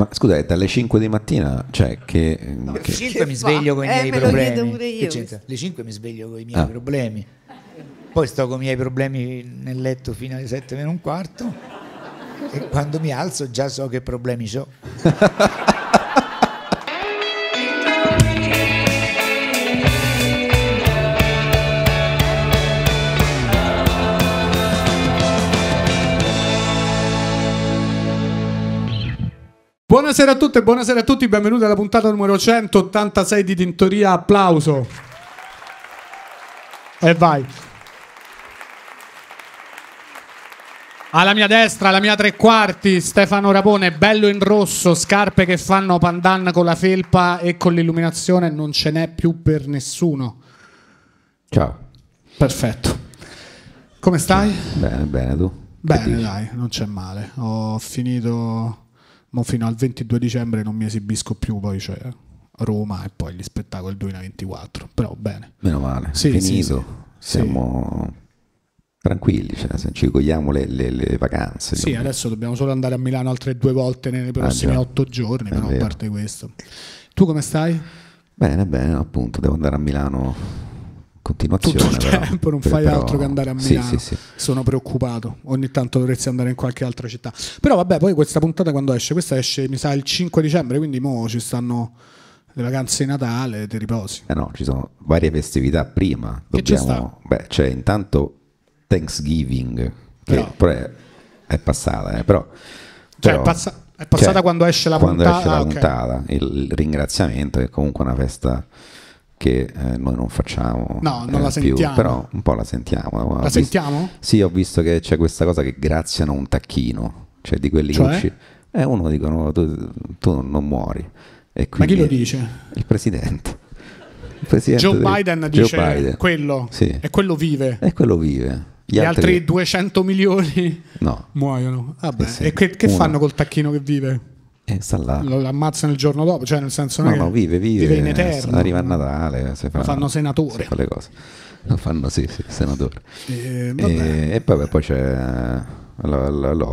Ma scusa, è dalle 5 di mattina, cioè che... Alle che- 5 mi sveglio con i Eh, miei chiedo problemi. io. Alle 5 mi sveglio con i miei Ah. problemi. Poi sto con i miei problemi nel letto fino alle 7 meno un quarto. E quando mi alzo già so che problemi ho. Buonasera a tutte e buonasera a tutti, benvenuti alla puntata numero 186 di Tintoria. Applauso. E vai. Alla mia destra, alla mia tre quarti, Stefano Rapone, bello in rosso, scarpe che fanno pandan con la felpa e con l'illuminazione, non ce n'è più per nessuno. Ciao. Perfetto. Come stai? Bene, bene, tu? Bene, dai, non c'è male. Ho finito, mo fino al 22 dicembre non mi esibisco più, poi c'è Roma e poi gli spettacoli 2024. Però bene. Meno male, Sì, finito. sì, sì. Siamo tranquilli, cioè, ci gogliamo le, le- le vacanze. Sì, insomma. adesso dobbiamo solo andare a Milano altre due volte nei prossimi Ah, otto giorni, È però a parte questo. Tu come stai? Bene, bene, appunto, devo andare a Milano continuazione. Tutto il però. tempo, non fai però- altro che andare a Sì, Milano. sì, sì. Sono preoccupato. Ogni tanto dovresti andare in qualche altra città. Però vabbè, poi questa puntata quando esce? Questa esce, mi sa, il 5 dicembre, quindi mo ci stanno le vacanze di Natale, ti riposi. Eh no, ci sono varie festività prima. Che Dobbiamo... Beh, c'è intanto Thanksgiving, che Però- è, è passata, eh, però... Cioè, però- è, passa- è passata cioè, quando esce la quando puntata. esce la ah, puntata, il, il ringraziamento è comunque una festa che eh, noi non facciamo No, non eh, la più, sentiamo. però un po' la sentiamo. Ho La visto- sentiamo? Sì, ho visto che c'è questa cosa che graziano un tacchino, cioè di quelli Cioè? che usci- eh, uno dicono tu, tu non muori. Ma chi lo dice? Il presidente. Il presidente Joe del- Biden Joe dice Biden. quello Sì. e quello vive. E quello vive. Gli, Gli altri 200 milioni no, muoiono. Vabbè, Sì, sì. e che, che fanno col tacchino che vive? E sta là. Lo ammazzano il giorno dopo, cioè nel senso No, no, vive, vive. in eterno. Arriva a Natale, si fa, Lo fanno senatore. si le cose. Lo fanno, sì, sì, senatore. Eh, vabbè. E, e poi, poi c'è eh, la- la- la,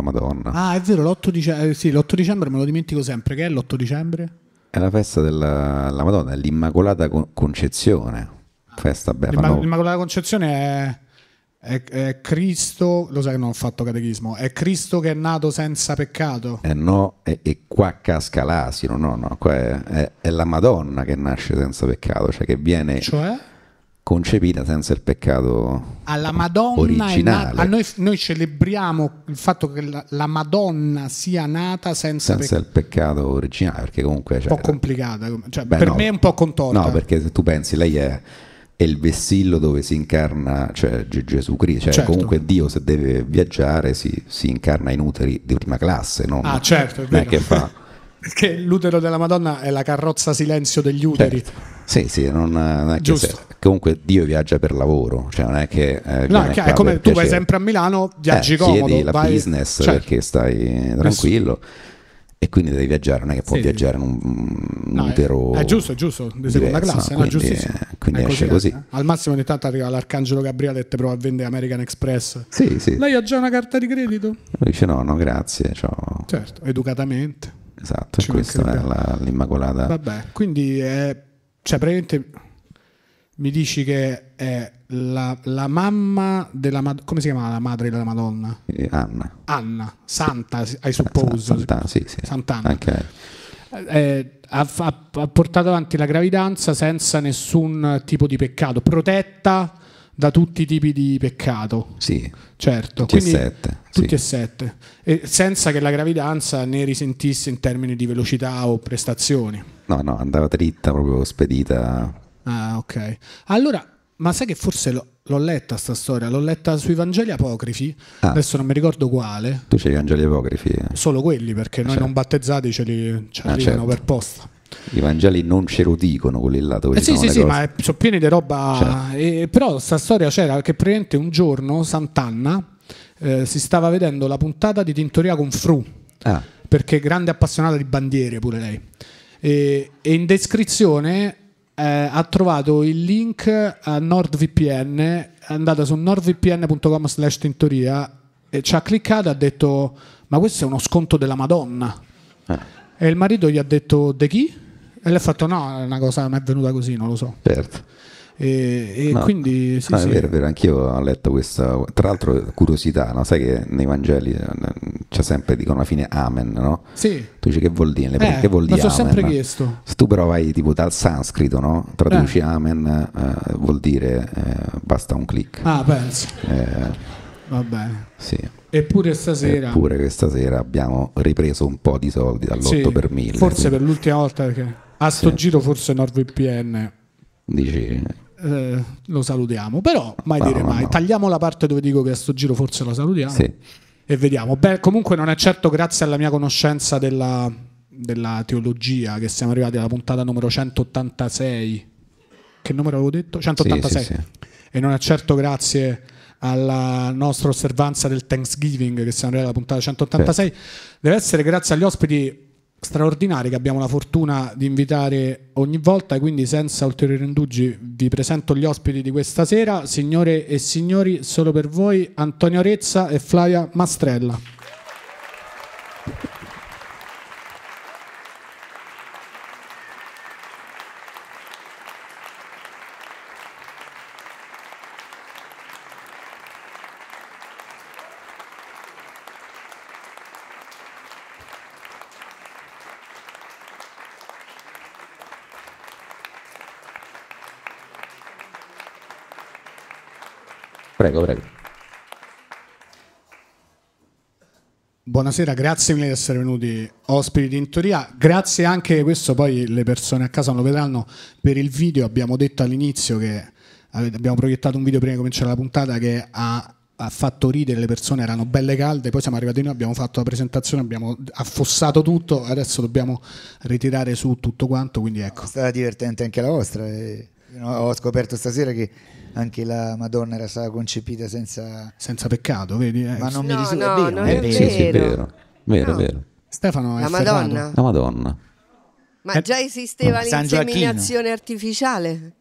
Madonna. Ah, è vero, l'8 dicembre, sì, l'8 dicembre me lo dimentico sempre. Che è l'8 dicembre? È la festa della la Madonna, è l'Immacolata Con- Concezione. Festa, fanno- L'Immacolata Concezione è, è- è Cristo, lo sai che non ho fatto catechismo, è Cristo che è nato senza peccato. Eh no, e, qua casca l'asino, no, no, qua è, è- è la Madonna che nasce senza peccato, cioè che viene Cioè, concepita senza il peccato alla Madonna originale, nata, a noi, noi celebriamo il fatto che la, la Madonna sia nata senza, senza peccato. il peccato originale, perché comunque... Un Cioè, po' complicata, cioè, beh, per no. me è un po' contorta. No, perché se tu pensi, lei è, è il vessillo dove si incarna cioè, Ge- Gesù Cristo, cioè Certo. comunque Dio se deve viaggiare si, si incarna in uteri di prima classe, non, Ah, certo, è non è vero. che fa... Perché l'utero della Madonna è la carrozza silenzio degli uteri. Certo. Sì, sì, non, non è che Giusto. se- comunque Dio viaggia per lavoro, cioè non è che... eh, No, è, come tu vai piacere. sempre a Milano, viaggi Eh, comodo, chiedi la vai- business certo. perché stai tranquillo e quindi devi viaggiare, non è che può Sì, viaggiare in un, No, è- utero è, giusto, è giusto, di seconda diverso, classe, no? Quindi, giustissimo. eh, quindi È esce così. è. Al massimo ogni tanto arriva l'Arcangelo Gabriele e te prova a vendere American Express. Sì, sì. Lei ha già una carta di credito? Lui dice no, no, grazie, c'ho- Certo, educatamente. esatto, questa è la- l'Immacolata. Vabbè, quindi è, cioè praticamente mi dici che è la, la mamma della Madonna, come si chiama la madre della Madonna? Eh, Anna. Anna, Santa, I suppose. Santa- sì, sì. Sant'Anna. Anche lei. Eh, ha, ha- portato avanti la gravidanza senza nessun tipo di peccato, protetta da tutti i tipi di peccato. Sì, Certo, tutti e quindi sette. tutti sì. e sette, e senza che la gravidanza ne risentisse in termini di velocità o prestazioni. No, no, andava dritta, proprio spedita. Ah, ok. Allora, ma sai che forse l'ho, l'ho letta sta storia? L'ho letta sui Vangeli apocrifi, Ah. adesso non mi ricordo quale, Tu c'hai i Vangeli apocrifi. eh. solo quelli perché noi Certo. non battezzati ce li ci Ah, arrivano certo. per posta. I Vangeli non ce lo dicono quelli là dove Eh sì, sono sì, sì, cose. ma sono pieni di roba. e- però sta storia c'era che praticamente un giorno Sant'Anna eh, si stava vedendo la puntata di Tintoria con Fru, Ah, perché grande appassionata di bandiere pure lei. E, e in descrizione eh, ha trovato il link a NordVPN, è andata su nordvpn.com slash tintoria e ci ha cliccato e ha detto ma questo è uno sconto della Madonna. Eh, E il marito gli ha detto, de chi? E lei ha fatto, no, è una cosa mi è venuta così, non lo so. certo. E, e No. quindi sì, No, sì. è vero, è vero, anch'io ho letto questa, tra l'altro curiosità, no? sai che nei Vangeli eh, c'è sempre, dicono alla fine amen, no? Sì. Tu dici che vuol dire? Eh, che vuol me dire amen? sempre chiesto. Se tu però vai tipo dal sanscrito, no? Traduci Eh. amen, eh, vuol dire eh, basta un click. Ah, penso. Eh, Va bene. sì. Eppure stasera... Eppure questa sera abbiamo ripreso un po' di soldi dall'8 sì, per 1000. Forse sì. per l'ultima volta perché a sto Sì. giro forse NordVPN Dici, eh, lo salutiamo, però mai No, dire mai. no. Tagliamo la parte dove dico che a sto giro forse lo salutiamo sì. e vediamo. Beh, comunque non è certo grazie alla mia conoscenza della, della teologia che siamo arrivati alla puntata numero 186. Che numero avevo detto? 186. Sì, sì, sì. E non è certo grazie alla nostra osservanza del Thanksgiving che siamo arrivati alla puntata 186. Deve essere grazie agli ospiti straordinari che abbiamo la fortuna di invitare ogni volta e quindi senza ulteriori indugi vi presento gli ospiti di questa sera, signore e signori, solo per voi Antonio Rezza e Flavia Mastrella. Prego, prego. Buonasera, grazie mille di essere venuti ospiti di Intoria. Grazie anche, questo poi le persone a casa non lo vedranno, per il video abbiamo detto all'inizio che abbiamo proiettato un video prima di cominciare la puntata che ha, ha fatto ridere, le persone erano belle calde, poi siamo arrivati noi, abbiamo fatto la presentazione, abbiamo affossato tutto, adesso dobbiamo ritirare su tutto quanto, quindi ecco. È stata divertente anche la vostra. e no- ho scoperto stasera che anche la Madonna era stata concepita senza... Senza peccato, vedi? eh. Ma non No, mi risulta, no, vero, non è vero. Sì, sì, è Vero. vero. No. vero. Stefano è La ferrato. Madonna? La Madonna. Ma Eh, già esisteva l'inseminazione artificiale?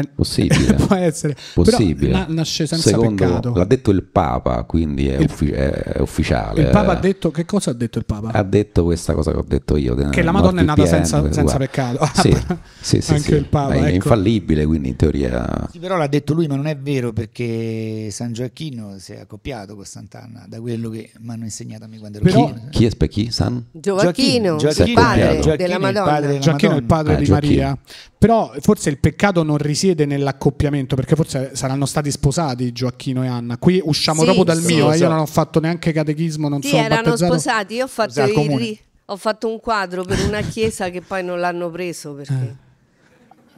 Eh, Possibile. Può essere. Possibile. Però na- nasce senza Secondo, peccato. L'ha detto il Papa, quindi è, Il- uffi- è ufficiale. Il Papa ha detto che cosa ha detto il Papa? Ha detto questa cosa che ho detto io. Che la Madonna è nata NordVPN, senza- senza peccato. Ah, Sì, sì, sì, anche sì. il Papa, È ecco. infallibile, quindi in teoria... Sì, però l'ha detto lui, ma non è vero perché San Gioacchino si è accoppiato con Sant'Anna, da quello che mi hanno insegnato a me quando ero Però- piccolo. Chi è spe- chi? San? Gioacchino, Gioacchino, il padre Gioacchino, della Madonna. padre della Gioacchino è il padre Ah, di. Maria. Però forse il peccato non risiede nell'accoppiamento, perché forse saranno stati sposati Gioacchino e Anna. Qui usciamo Sì, proprio dal sì. mio, eh, so. io non ho fatto neanche catechismo, non Sì, sono erano battezzato. sposati. Io ho fatto, ri- ho fatto un quadro per una chiesa che poi non l'hanno preso perché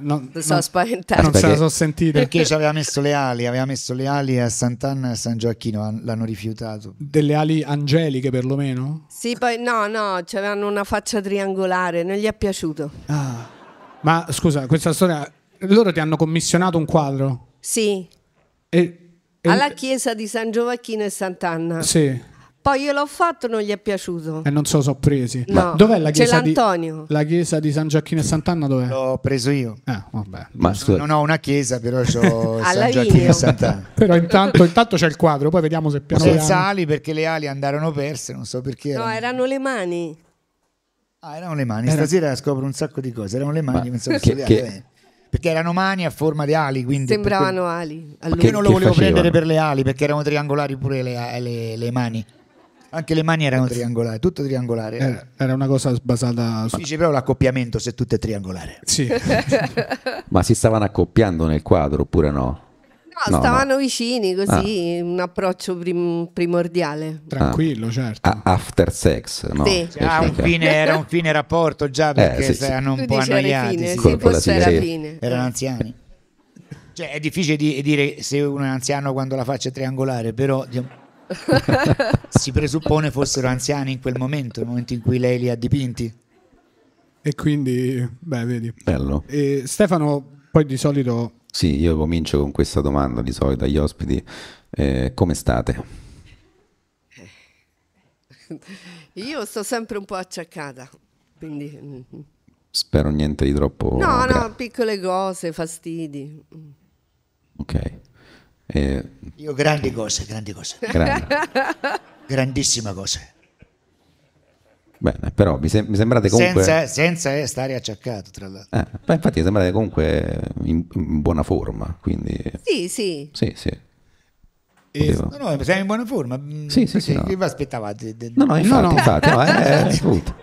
Non, mi sono non- spaventato. non se la Perché- sono sentita. Perché ci aveva messo le ali, aveva messo le ali a Sant'Anna e a San Gioacchino, han- l'hanno rifiutato. Delle ali angeliche perlomeno? Sì, poi no, no, avevano una faccia triangolare, non gli è piaciuto. Ah. Ma scusa, questa storia... Loro ti hanno commissionato un quadro? Sì, E, e- alla chiesa di San Giovacchino e Sant'Anna. Sì, Poi io l'ho fatto, non gli è piaciuto. e non so presi. No, dov'è la c'è chiesa di... l'Antonio. La chiesa di San Gioacchino e Sant'Anna dov'è? L'ho preso io. Eh, vabbè. Ma scusa, Non ho una chiesa, però ho San. Gioacchino e Sant'Anna. Però intanto, intanto c'è il quadro, poi vediamo se piano Senza piano... ali perché le ali andarono perse, non so perché. No, erano- erano le mani. Ah, erano le mani. Era- Stasera scopro un sacco di cose. Erano le mani, Ma pensavo che- che- ali. Perché erano mani a forma di ali, quindi Sembravano ali. quello- Allora. che- Io non lo volevo facevano? prendere per le ali perché erano triangolari pure le, le- le mani. Anche le mani erano triangolari, tutto triangolare. Era, era una cosa basata su... Dice però l'accoppiamento se tutto è triangolare. Sì. ma si stavano accoppiando nel quadro oppure no? No, No, stavano no. vicini così, un approccio prim- primordiale. Tranquillo, certo. A- after sex, no? Sì. Ah, un fine, era un fine rapporto già perché Eh, sì, sì. erano Tu un po' dici era annoiati. fine, sì. sì, forse era fine. Erano anziani. Cioè, è difficile di- dire se uno è anziano quando la faccia è triangolare, però si presuppone fossero anziani in quel momento, nel momento in cui lei li ha dipinti. E quindi, beh, vedi. Bello. E Stefano, poi di solito... Sì, io comincio con questa domanda di solito agli ospiti. Eh, come state? Io sto sempre un po' acciaccata. Quindi, mm. Spero niente di troppo... no, gra- no, piccole cose, fastidi. Ok. Eh, Io grandi cose, grandi cose, grande. grandissime cose. Bene, però mi, sem- mi sembrate comunque... Senza, senza stare acciaccato, tra l'altro. Eh, ma infatti mi sembrate comunque in, in buona forma, quindi... Sì, sì. Sì, sì. E- Potevo- No, no, siamo in buona forma. Mm, Sì, sì, sì, no. Che vi aspettavate? De- No, no, infatti, no. infatti, no, eh, appunto.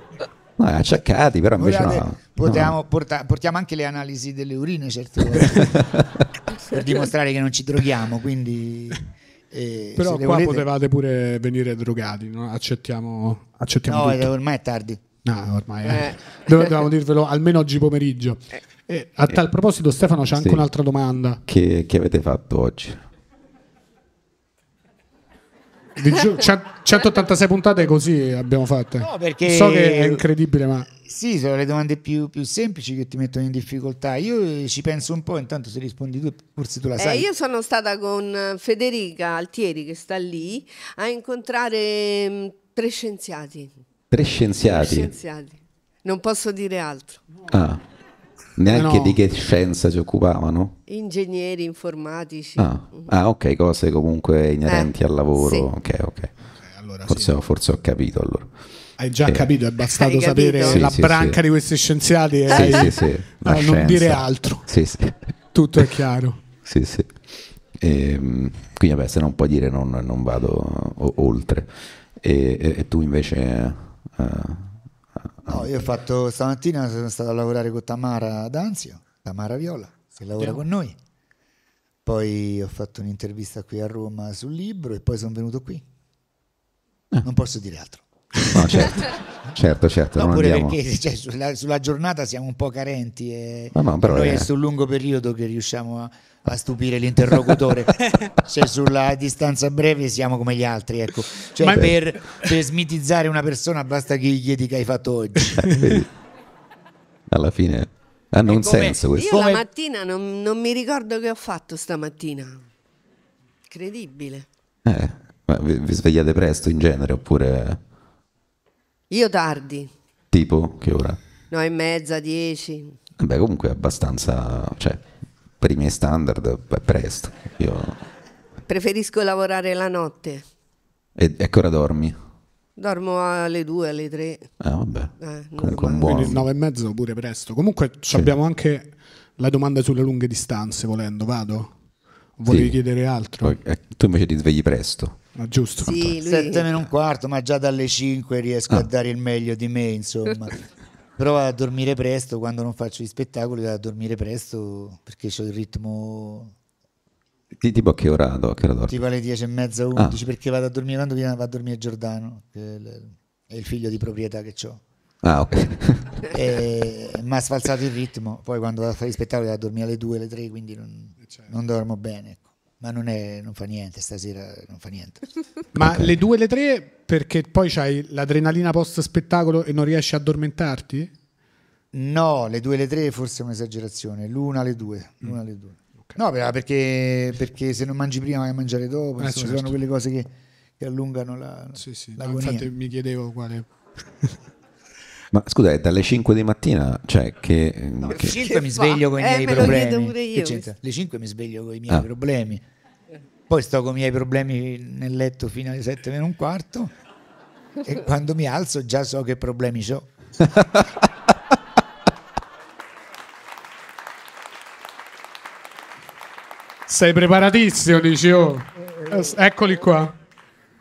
No, acciaccati, però invece Guardate, no. potevamo no. porta- portiamo anche le analisi delle urine certe volte per dimostrare che non ci droghiamo. Quindi, eh, Però qua volete- potevate pure venire drogati, no? accettiamo, accettiamo No, tutto. eh, ormai è tardi. No, ormai eh. Eh. Dove- Dovevamo dirvelo almeno oggi pomeriggio. E a tal proposito, Stefano, c'è anche Sì. un'altra domanda. Che, che avete fatto oggi? Vi giuro, cent- 186 puntate così abbiamo fatte. No, perché- So che è incredibile, ma Sì, sono le domande più, più semplici che ti mettono in difficoltà. Io eh, ci penso un po', intanto se rispondi tu, forse tu la Eh, sai. io sono stata con eh, Federica Altieri, che sta lì, a incontrare mm, tre scienziati. Tre Tre scienziati. scienziati. Non posso dire altro. Ah, neanche No. di che scienza si occupavano? Ingegneri informatici. Ah, ah, ok, cose comunque inerenti Eh, al lavoro. sì. Ok, ok. allora sì. Forse, ho- forse ho capito allora. Hai già capito, è bastato sapere? Sì, la sì, branca sì. di questi scienziati e Sì, hai- sì, sì. La a non scienza. dire altro. Sì, sì. Tutto è chiaro. Sì, sì. Ehm, quindi vabbè, se non puoi dire non, non vado o- oltre. E, e- e tu invece... eh, No, io ho fatto stamattina sono stato a lavorare con Tamara ad Anzio, Tamara Viola, che lavora con noi. Poi ho fatto un'intervista qui a Roma sul libro e poi sono venuto qui. Non posso dire altro. No, certo, certo, certo. No, non pure andiamo... perché cioè, sulla, sulla giornata siamo un po' carenti e Ma no, però noi è- è sul lungo periodo che riusciamo a, a stupire l'interlocutore. cioè, sulla distanza breve siamo come gli altri. Ecco. Cioè, Ma- per, per smitizzare una persona basta che gli chiedi che hai fatto oggi. Eh, vedi? Alla fine hanno un come- senso questo. Io Come- la mattina non, non mi ricordo che ho fatto stamattina. Incredibile. Eh, ma vi, vi svegliate presto in genere oppure Io tardi, tipo che ora? no e mezza, dieci. Beh, comunque abbastanza, cioè, per i miei standard è presto. Io... Preferisco lavorare la notte. E, e che ora dormi? Dormo alle due, alle tre. Ah, vabbè. Eh, Comunque un buon... Quindi 9 e mezzo pure presto. Comunque ci abbiamo anche la domanda sulle lunghe distanze, volendo, vado. Volevi Sì. chiedere altro? Poi, eh, tu invece ti svegli presto. Ah, giusto. Sì, lui... Sette meno un quarto, ma già dalle 5 riesco Ah. a dare il meglio di me, insomma. Però vado a dormire presto quando non faccio gli spettacoli, vado a dormire presto perché ho il ritmo Ti- Tipo a che ora, a che ora dormi? tipo alle 10 e mezza, Ah. 11, perché vado a dormire quando viene, va a dormire Giordano, che è il- figlio di proprietà che ho. Ah, ok. E mi ha sfalsato il ritmo. Poi quando vado a fare gli spettacoli vado a dormire alle 2, alle 3, quindi non, non dormo bene. Ma non, è, non fa niente, stasera non fa niente. Ma le due e le tre perché poi c'hai l'adrenalina post spettacolo e non riesci a addormentarti? No, le 2 alle 3 forse è un'esagerazione, l'una alle 2. L'una alle 2. No, però perché, perché se non mangi prima vai a mangiare dopo, Eh, insomma, certo. sono quelle cose che, che allungano la, Sì, sì. No, infatti mi chiedevo quale. Ma scusa, è dalle 5 di mattina, cioè che... No, che- alle 5 mi fa? sveglio con i Eh, miei me lo chiedo problemi. io. Alle 5 mi sveglio con i miei Ah. problemi. Poi sto con i miei problemi nel letto fino alle 7 meno un quarto. e quando mi alzo già so che problemi ho. Sei preparatissimo, dici oh. Eh, Eccoli qua.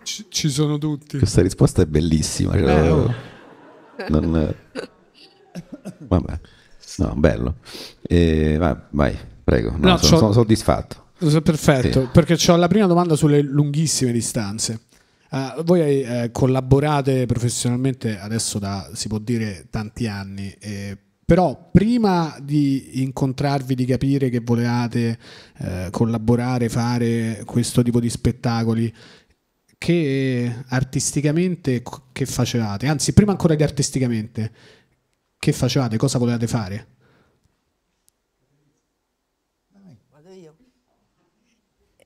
Ci, ci sono tutti. Questa risposta è bellissima. cioè, Eh, oh. Non- Vabbè, no, bello. E, vai, vai, prego. No, No, sono, sono soddisfatto. Perfetto, Sì. perché ho la prima domanda sulle lunghissime distanze. Eh, voi eh, collaborate professionalmente adesso da, si può dire, tanti anni, eh, però prima di incontrarvi, di capire che volevate eh, collaborare, fare questo tipo di spettacoli, che artisticamente che facevate? Anzi, prima ancora di artisticamente, che facevate? Cosa volevate fare?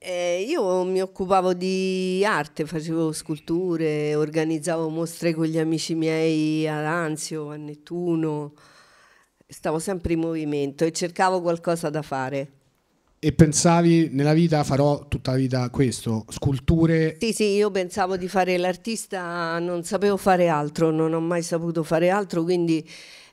Eh, io mi occupavo di arte, facevo sculture, organizzavo mostre con gli amici miei ad Anzio, a Nettuno, stavo sempre in movimento e cercavo qualcosa da fare. E pensavi nella vita farò tutta la vita questo, sculture. Sì, sì, io pensavo di fare l'artista, non sapevo fare altro, non ho mai saputo fare altro, quindi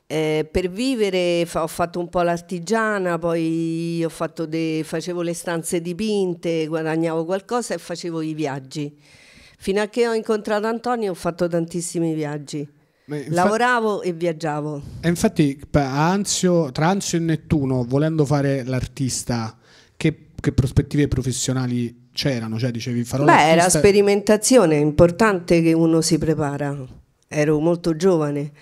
eh, per vivere fa- ho fatto un po' l'artigiana, poi ho fatto de- facevo le stanze dipinte, guadagnavo qualcosa e facevo i viaggi. Fino a che ho incontrato Antonio ho fatto tantissimi viaggi. Ma infa- Lavoravo e viaggiavo. E infatti Anzio, tra Anzio e Nettuno, volendo fare l'artista, che, prospettive professionali c'erano? Cioè dicevi farò Beh, era sperimentazione, è importante che uno si prepara. Ero molto giovane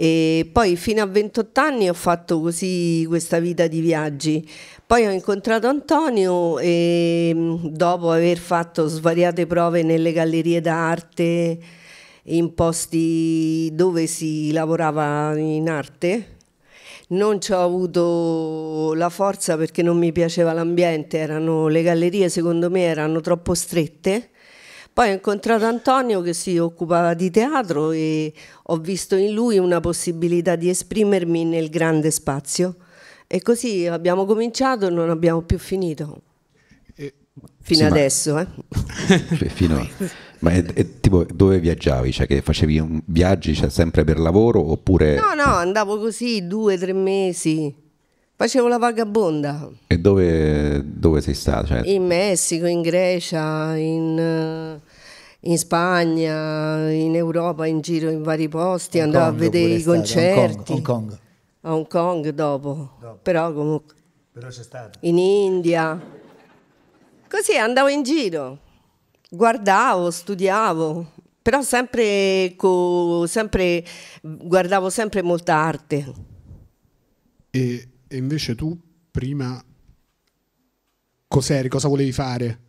e poi fino a 28 anni ho fatto così questa vita di viaggi. Poi ho incontrato Antonio e mh, dopo aver fatto svariate prove nelle gallerie d'arte, in posti dove si lavorava in arte, non ci ho avuto la forza perché non mi piaceva l'ambiente, erano, le gallerie secondo me erano troppo strette. Poi ho incontrato Antonio che si occupava di teatro e ho visto in lui una possibilità di esprimermi nel grande spazio. E così abbiamo cominciato e non abbiamo più finito. Fino Sì, ma- adesso, eh. Cioè, fino- ma è, è tipo dove viaggiavi? Cioè che facevi un- viaggi cioè, sempre per lavoro oppure No, no, andavo così due, tre mesi. Facevo la vagabonda. e dove, dove sei stato? Cioè, In Messico, in Grecia, in, eh, in Spagna, in Europa, in giro in vari posti, Hong andavo a Kong vedere pure i concerti. Hong Kong, Hong Kong. A Hong Kong dopo, però comunque Però c'è stato. in India. Così andavo in giro, guardavo, studiavo, però sempre, co- sempre guardavo sempre molta arte. E, e invece tu prima cos'eri? Cosa volevi fare?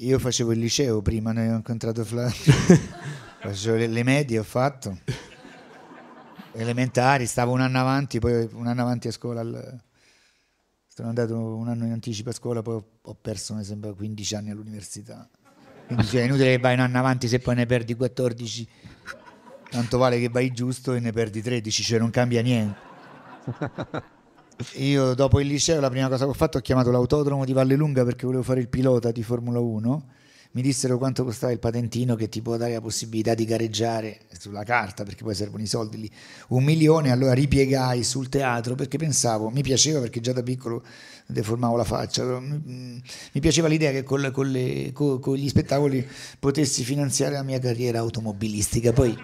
Io facevo il liceo prima, ne ho incontrato Flavio. facevo le, le medie, ho fatto. Elementari, stavo un anno avanti, poi un anno avanti a scuola. al- Sono andato un anno in anticipo a scuola, poi ho, perso, mi sembra, 15 anni all'università. Quindi cioè, è inutile che vai un anno avanti se poi ne perdi 14. Tanto vale che vai giusto e ne perdi 13, cioè non cambia niente. Io dopo il liceo la prima cosa che ho fatto ho chiamato l'autodromo di Vallelunga perché volevo fare il pilota di Formula 1. Mi dissero quanto costava il patentino che ti può dare la possibilità di gareggiare sulla carta perché poi servono i soldi lì. Un milione, allora ripiegai sul teatro perché pensavo, mi piaceva perché già da piccolo deformavo la faccia, mi, piaceva l'idea che col- con, le- co- con gli spettacoli potessi finanziare la mia carriera automobilistica. Poi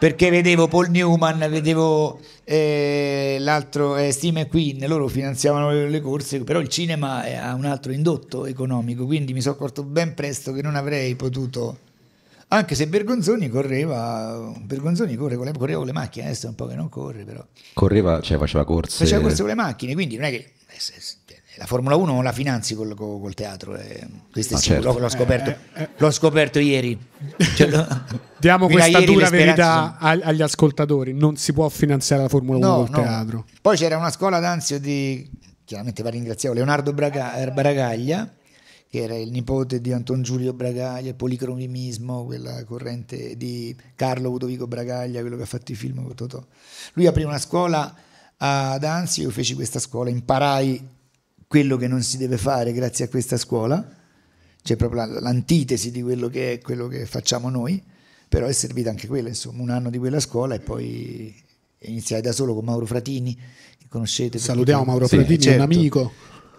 perché vedevo Paul Newman, vedevo eh, l'altro eh, Steve McQueen, loro finanziavano le, le corse, però il cinema ha un altro indotto economico, quindi mi sono accorto ben presto che non avrei potuto, anche se Bergonzoni correva, Bergonzoni corre con le, correva con le macchine, adesso è un po' che non corre, però correva, cioè faceva corse. faceva corse con le macchine, quindi non è che eh, la Formula 1 non la finanzi col, col- col teatro, eh, questo è Ah, sicuro, certo. l'ho scoperto, l'ho scoperto ieri. Cioè, Diamo questa ieri dura verità ag- agli ascoltatori: non si può finanziare la Formula 1 col teatro. Poi c'era una scuola d'Anzio di, chiaramente va ringraziato, Leonardo Braga- eh, Bragaglia, che era il nipote di Anton Giulio Bragaglia, il policromismo, quella corrente di Carlo Ludovico Bragaglia, quello che ha fatto i film con Totò. Lui aprì una scuola ad Anzio, io feci questa scuola, imparai quello che non si deve fare grazie a questa scuola, c'è proprio la- l'antitesi di quello che è quello che facciamo noi, però è servita anche quella, insomma, un anno di quella scuola e poi iniziai da solo con Mauro Fratini, che conoscete. Salutiamo Mauro Sì, Fratini, certo. un amico.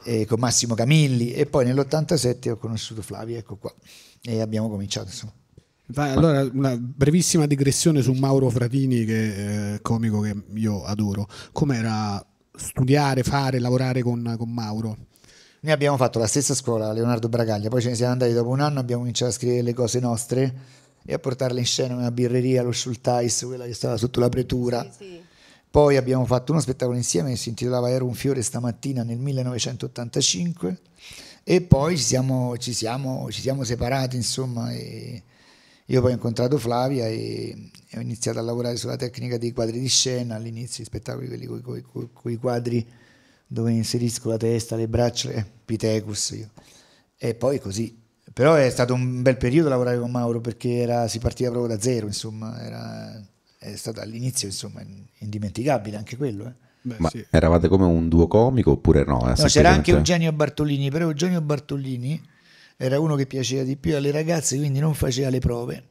E con Massimo Camilli e poi nell'87 ho conosciuto Flavio, ecco qua, e abbiamo cominciato insomma. Vai, Allora, una brevissima digressione su Mauro Fratini, che è comico che io adoro. Com'era studiare, fare, lavorare con, con Mauro? Noi abbiamo fatto la stessa scuola, Leonardo Bragaglia, poi ce ne siamo andati dopo un anno, abbiamo cominciato a scrivere le cose nostre e a portarle in scena nella birreria, lo Schultheiss, quella che stava sotto la pretura. Poi abbiamo fatto uno spettacolo insieme che si intitolava Era un fiore stamattina nel 1985 e poi ci siamo, ci siamo, ci siamo separati, insomma, e io poi ho incontrato Flavia e, e ho iniziato a lavorare sulla tecnica dei quadri di scena, all'inizio i spettacoli quelli con i quadri dove inserisco la testa, le braccia, eh, Pitecus io. E poi così. Però è stato un bel periodo lavorare con Mauro perché era, si partiva proprio da zero, insomma, era, è stato all'inizio insomma indimenticabile anche quello. eh. Beh, Ma sì. eravate come un duo comico oppure no? No, c'era anche Eugenio Bartolini, però Eugenio Bartolini era uno che piaceva di più alle ragazze, quindi non faceva le prove.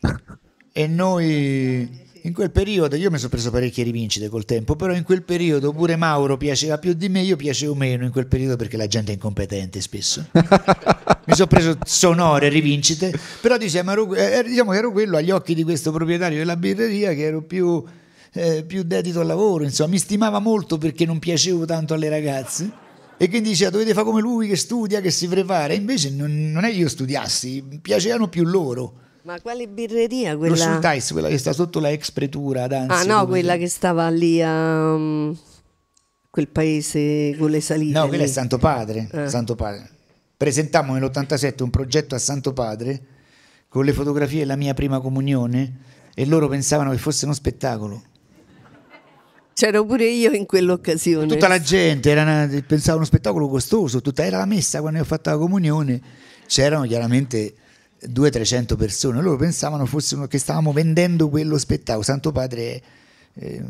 e noi in quel periodo, io mi sono preso parecchie rivincite col tempo, però in quel periodo pure Mauro piaceva più di me, io piacevo meno in quel periodo perché la gente è incompetente spesso. mi sono preso sonore rivincite, però diciamo, ero, eh, diciamo che ero quello agli occhi di questo proprietario della birreria che ero più, eh, più dedito al lavoro, insomma mi stimava molto perché non piacevo tanto alle ragazze e quindi diceva dovete fare come lui che studia, che si prepara, invece non, non è che io studiassi, mi piacevano più loro. Ma quale birreria Lo quella? Schulteis, quella che sta sotto la ex pretura ad Anzio, Ah no, quella che stava lì a um, quel paese con le salite. No, quella è. Santo Padre. Eh. Santo Padre. Presentammo nell'87 un progetto a Santo Padre con le fotografie della mia prima comunione e loro pensavano che fosse uno spettacolo. C'ero pure io in quell'occasione. Tutta la gente era una- pensava uno spettacolo costoso, tutta, era la messa quando io ho fatto la comunione. C'erano chiaramente 200-300 persone, loro pensavano fosse uno- che stavamo vendendo quello spettacolo. Santo Padre eh,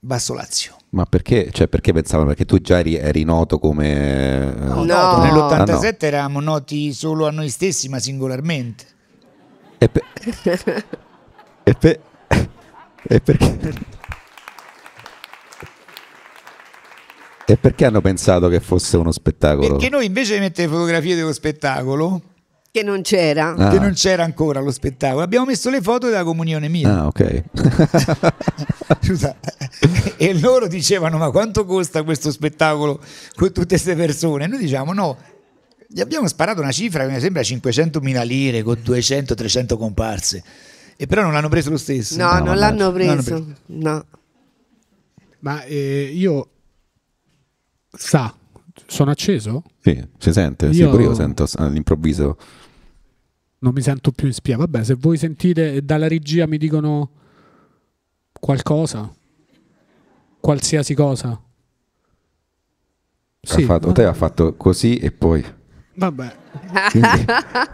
Basso Lazio. Ma perché? Cioè, perché pensavano? Perché tu già eri, eri noto come... eh, No. Noto, nell'87 Ah, eravamo noti solo a noi stessi, ma singolarmente. E, pe- e, pe- e perché... E perché hanno pensato che fosse uno spettacolo? Perché noi invece di mettere fotografie dello spettacolo, Che non c'era. Ah. che non c'era ancora lo spettacolo, abbiamo messo le foto della comunione mia. Ah, ok. Scusa. e loro dicevano: Ma quanto costa questo spettacolo con tutte queste persone? E noi diciamo: No, gli abbiamo sparato una cifra che mi sembra 500.000 lire con 200-300 comparse. E però non l'hanno preso lo stesso. No, No, non l'hanno Non l'hanno preso. No. Ma eh, io sa, sono acceso? Sì, si sente? Sì, Io- pure io sento all'improvviso. Non mi sento più in spia. Vabbè, se voi sentite dalla regia mi dicono qualcosa, qualsiasi cosa. Ha Sì, fatto, va- te ha fatto così e poi... vabbè. Quindi,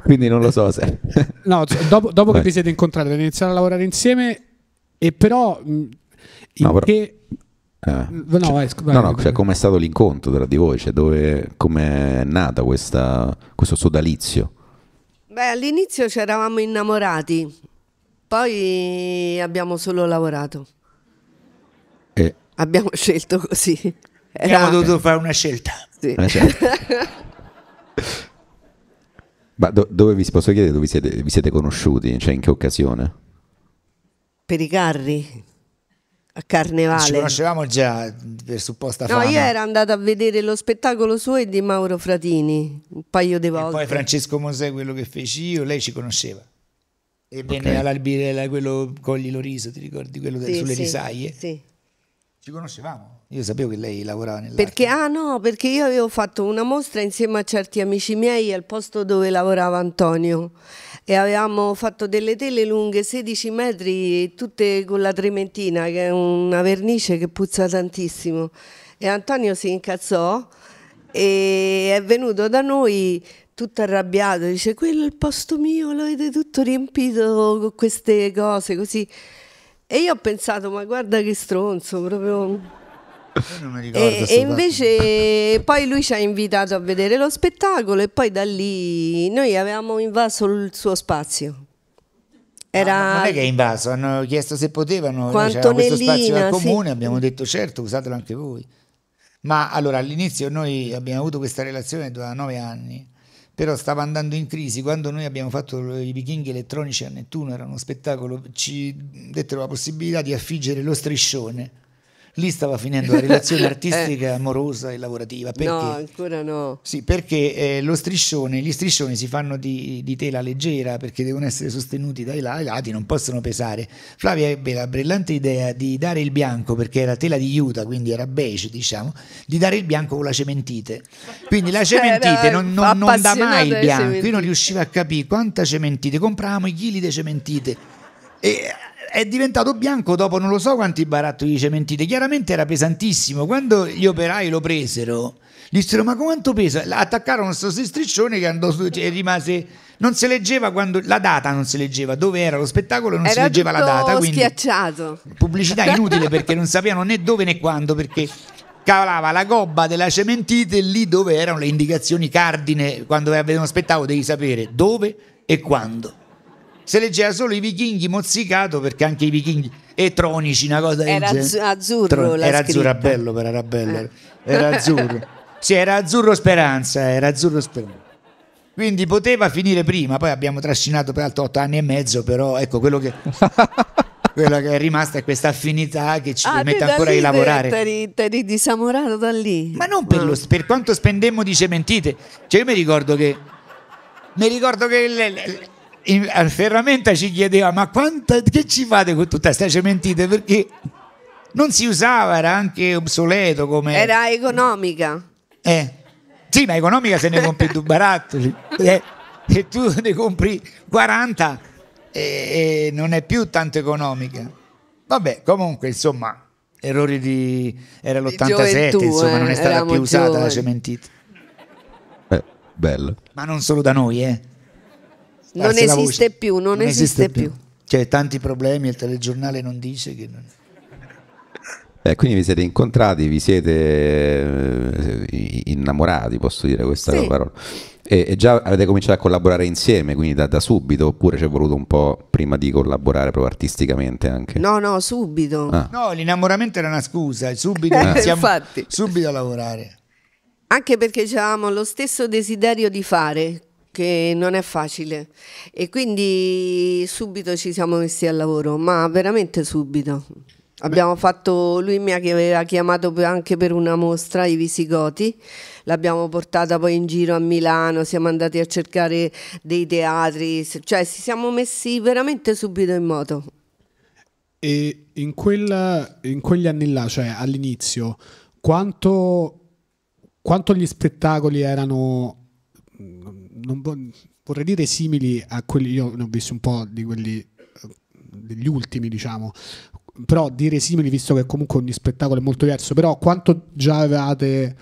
quindi non lo so se... No, dopo, dopo che vi siete incontrati, avete iniziato a lavorare insieme e però in No, però- che Eh. No, vai, sc- vai, no, no, cioè, com'è stato l'incontro tra di voi? Cioè, dove, com'è nata questa, questo sodalizio? Beh, all'inizio ci eravamo innamorati, poi abbiamo solo lavorato. E, Abbiamo scelto così. Abbiamo Era- dovuto fare una scelta. sì. eh, certo. Ma do- dove vi posso chiedere dove vi siete, vi siete conosciuti? Cioè, in che occasione? Per i carri, a Ci carnevale. conoscevamo già per supposta No, fama. io ero andata a vedere lo spettacolo suo e di Mauro Fratini un paio di E volte. poi Francesco Mosè, quello che feci io, lei ci conosceva. E venne Ok. all'Albirella, quello Cogli Loriso, ti ricordi? Quello del- Sì, sulle sì, risaie. sì. Ci conoscevamo. Io sapevo che lei lavorava nell'arte. Perché, ah no, perché io avevo fatto una mostra insieme a certi amici miei al posto dove lavorava Antonio e avevamo fatto delle tele lunghe 16 metri, tutte con la trementina, che è una vernice che puzza tantissimo. E Antonio si incazzò e è venuto da noi tutto arrabbiato, dice quello è il posto mio, lo avete tutto riempito con queste cose così. E io ho pensato, ma guarda che stronzo, proprio... E, e invece poi lui ci ha invitato a vedere lo spettacolo e poi da lì noi avevamo invaso il suo spazio. Era non è che è invaso, hanno chiesto se potevano, c'era questo spazio al sì. comune, abbiamo detto certo, usatelo anche voi. Ma allora all'inizio noi abbiamo avuto questa relazione da nove anni, però stava andando in crisi. Quando noi abbiamo fatto i vichinghi elettronici a Nettuno, era uno spettacolo, ci dettero la possibilità di affiggere lo striscione. Lì stava finendo la relazione artistica, amorosa e lavorativa. Perché? no, ancora no. Sì, perché eh, lo striscione, gli striscioni si fanno di, di tela leggera perché devono essere sostenuti dai lati, non possono pesare. Flavia ebbe la brillante idea di dare il bianco, perché era tela di juta, quindi era beige, diciamo, di dare il bianco con la cementite. Quindi la cementite Era non, non- non dà mai il bianco. Io non cementite. riuscivo a capire quanta cementite, compravamo i chili di cementite. E è diventato bianco dopo non lo so quanti barattoli di cementite. Chiaramente era pesantissimo. Quando gli operai lo presero, gli dissero: Ma quanto pesa? Attaccarono questo striscione che andò su, cioè, rimase. Non si leggeva quando la data non si leggeva dove era lo spettacolo, non Era si leggeva la data. Quindi schiacciato. pubblicità inutile perché non sapevano né dove né quando perché calava la gobba della cementite lì dove erano le indicazioni cardine quando vedere uno spettacolo devi sapere dove e quando se leggeva solo i vichinghi mozzicato perché anche i vichinghi e tronici una cosa Era azz- azzurro Tro- la era azzurro scritta. bello però era bello era azzurro sì era azzurro speranza era azzurro speranza quindi poteva finire prima poi abbiamo trascinato per altri otto anni e mezzo però ecco quello che quella che è rimasta è questa affinità che ci Ah, te permette ancora lì di lavorare. T'eri, t'eri disamorato da lì. Ma non per, Ah. lo- per quanto spendemmo di cementite. Cioè, io mi ricordo che. Mi ricordo che le- le- in- al ferramenta ci chiedeva: Ma quanta, che ci fate con tutta questa cementite? Perché non si usava, era anche obsoleto come. Era economica. Eh. Sì, ma economica se ne compri due barattoli. Eh, e tu ne compri 40 e, e non è più tanto economica. Vabbè, comunque, insomma, errori di... Era l'87, gioventù, insomma, non è eh, stata eravamo più usata la giovani. cementita. Eh, bello. Ma non solo da noi, eh. Non Darsi la esiste voce. più, non esiste più. C'è tanti problemi, il telegiornale non dice che... Non... Eh, quindi vi siete incontrati, vi siete eh, innamorati, posso dire questa Sì. parola. E, e già avete cominciato a collaborare insieme, quindi da, da subito, oppure ci è voluto un po' prima di collaborare proprio artisticamente anche? No, no, subito. Ah. No, l'innamoramento era una scusa, subito Eh, iniziamo subito a lavorare. Anche perché avevamo lo stesso desiderio di fare, che non è facile. E quindi subito ci siamo messi al lavoro, ma veramente subito. Abbiamo fatto, lui mi aveva chiamato anche per una mostra, i Visigoti, l'abbiamo portata poi in giro a Milano, siamo andati a cercare dei teatri, cioè ci siamo messi veramente subito in moto. E in, quel- in quegli anni là, cioè all'inizio, quanto, quanto gli spettacoli erano, non vo- vorrei dire simili a quelli, io ne ho visti un po' di quelli, eh, degli ultimi diciamo, però dire simili visto che comunque ogni spettacolo è molto diverso, però quanto già avevate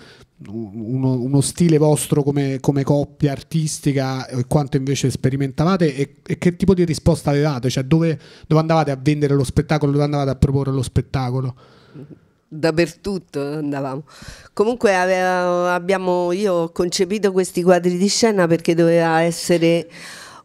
uno, uno stile vostro come, come coppia artistica e quanto invece sperimentavate e, e che tipo di risposta avevate? Cioè dove, dove andavate a vendere lo spettacolo, dove andavate a proporre lo spettacolo? Dappertutto andavamo. Comunque aveva- abbiamo, io ho concepito questi quadri di scena perché doveva essere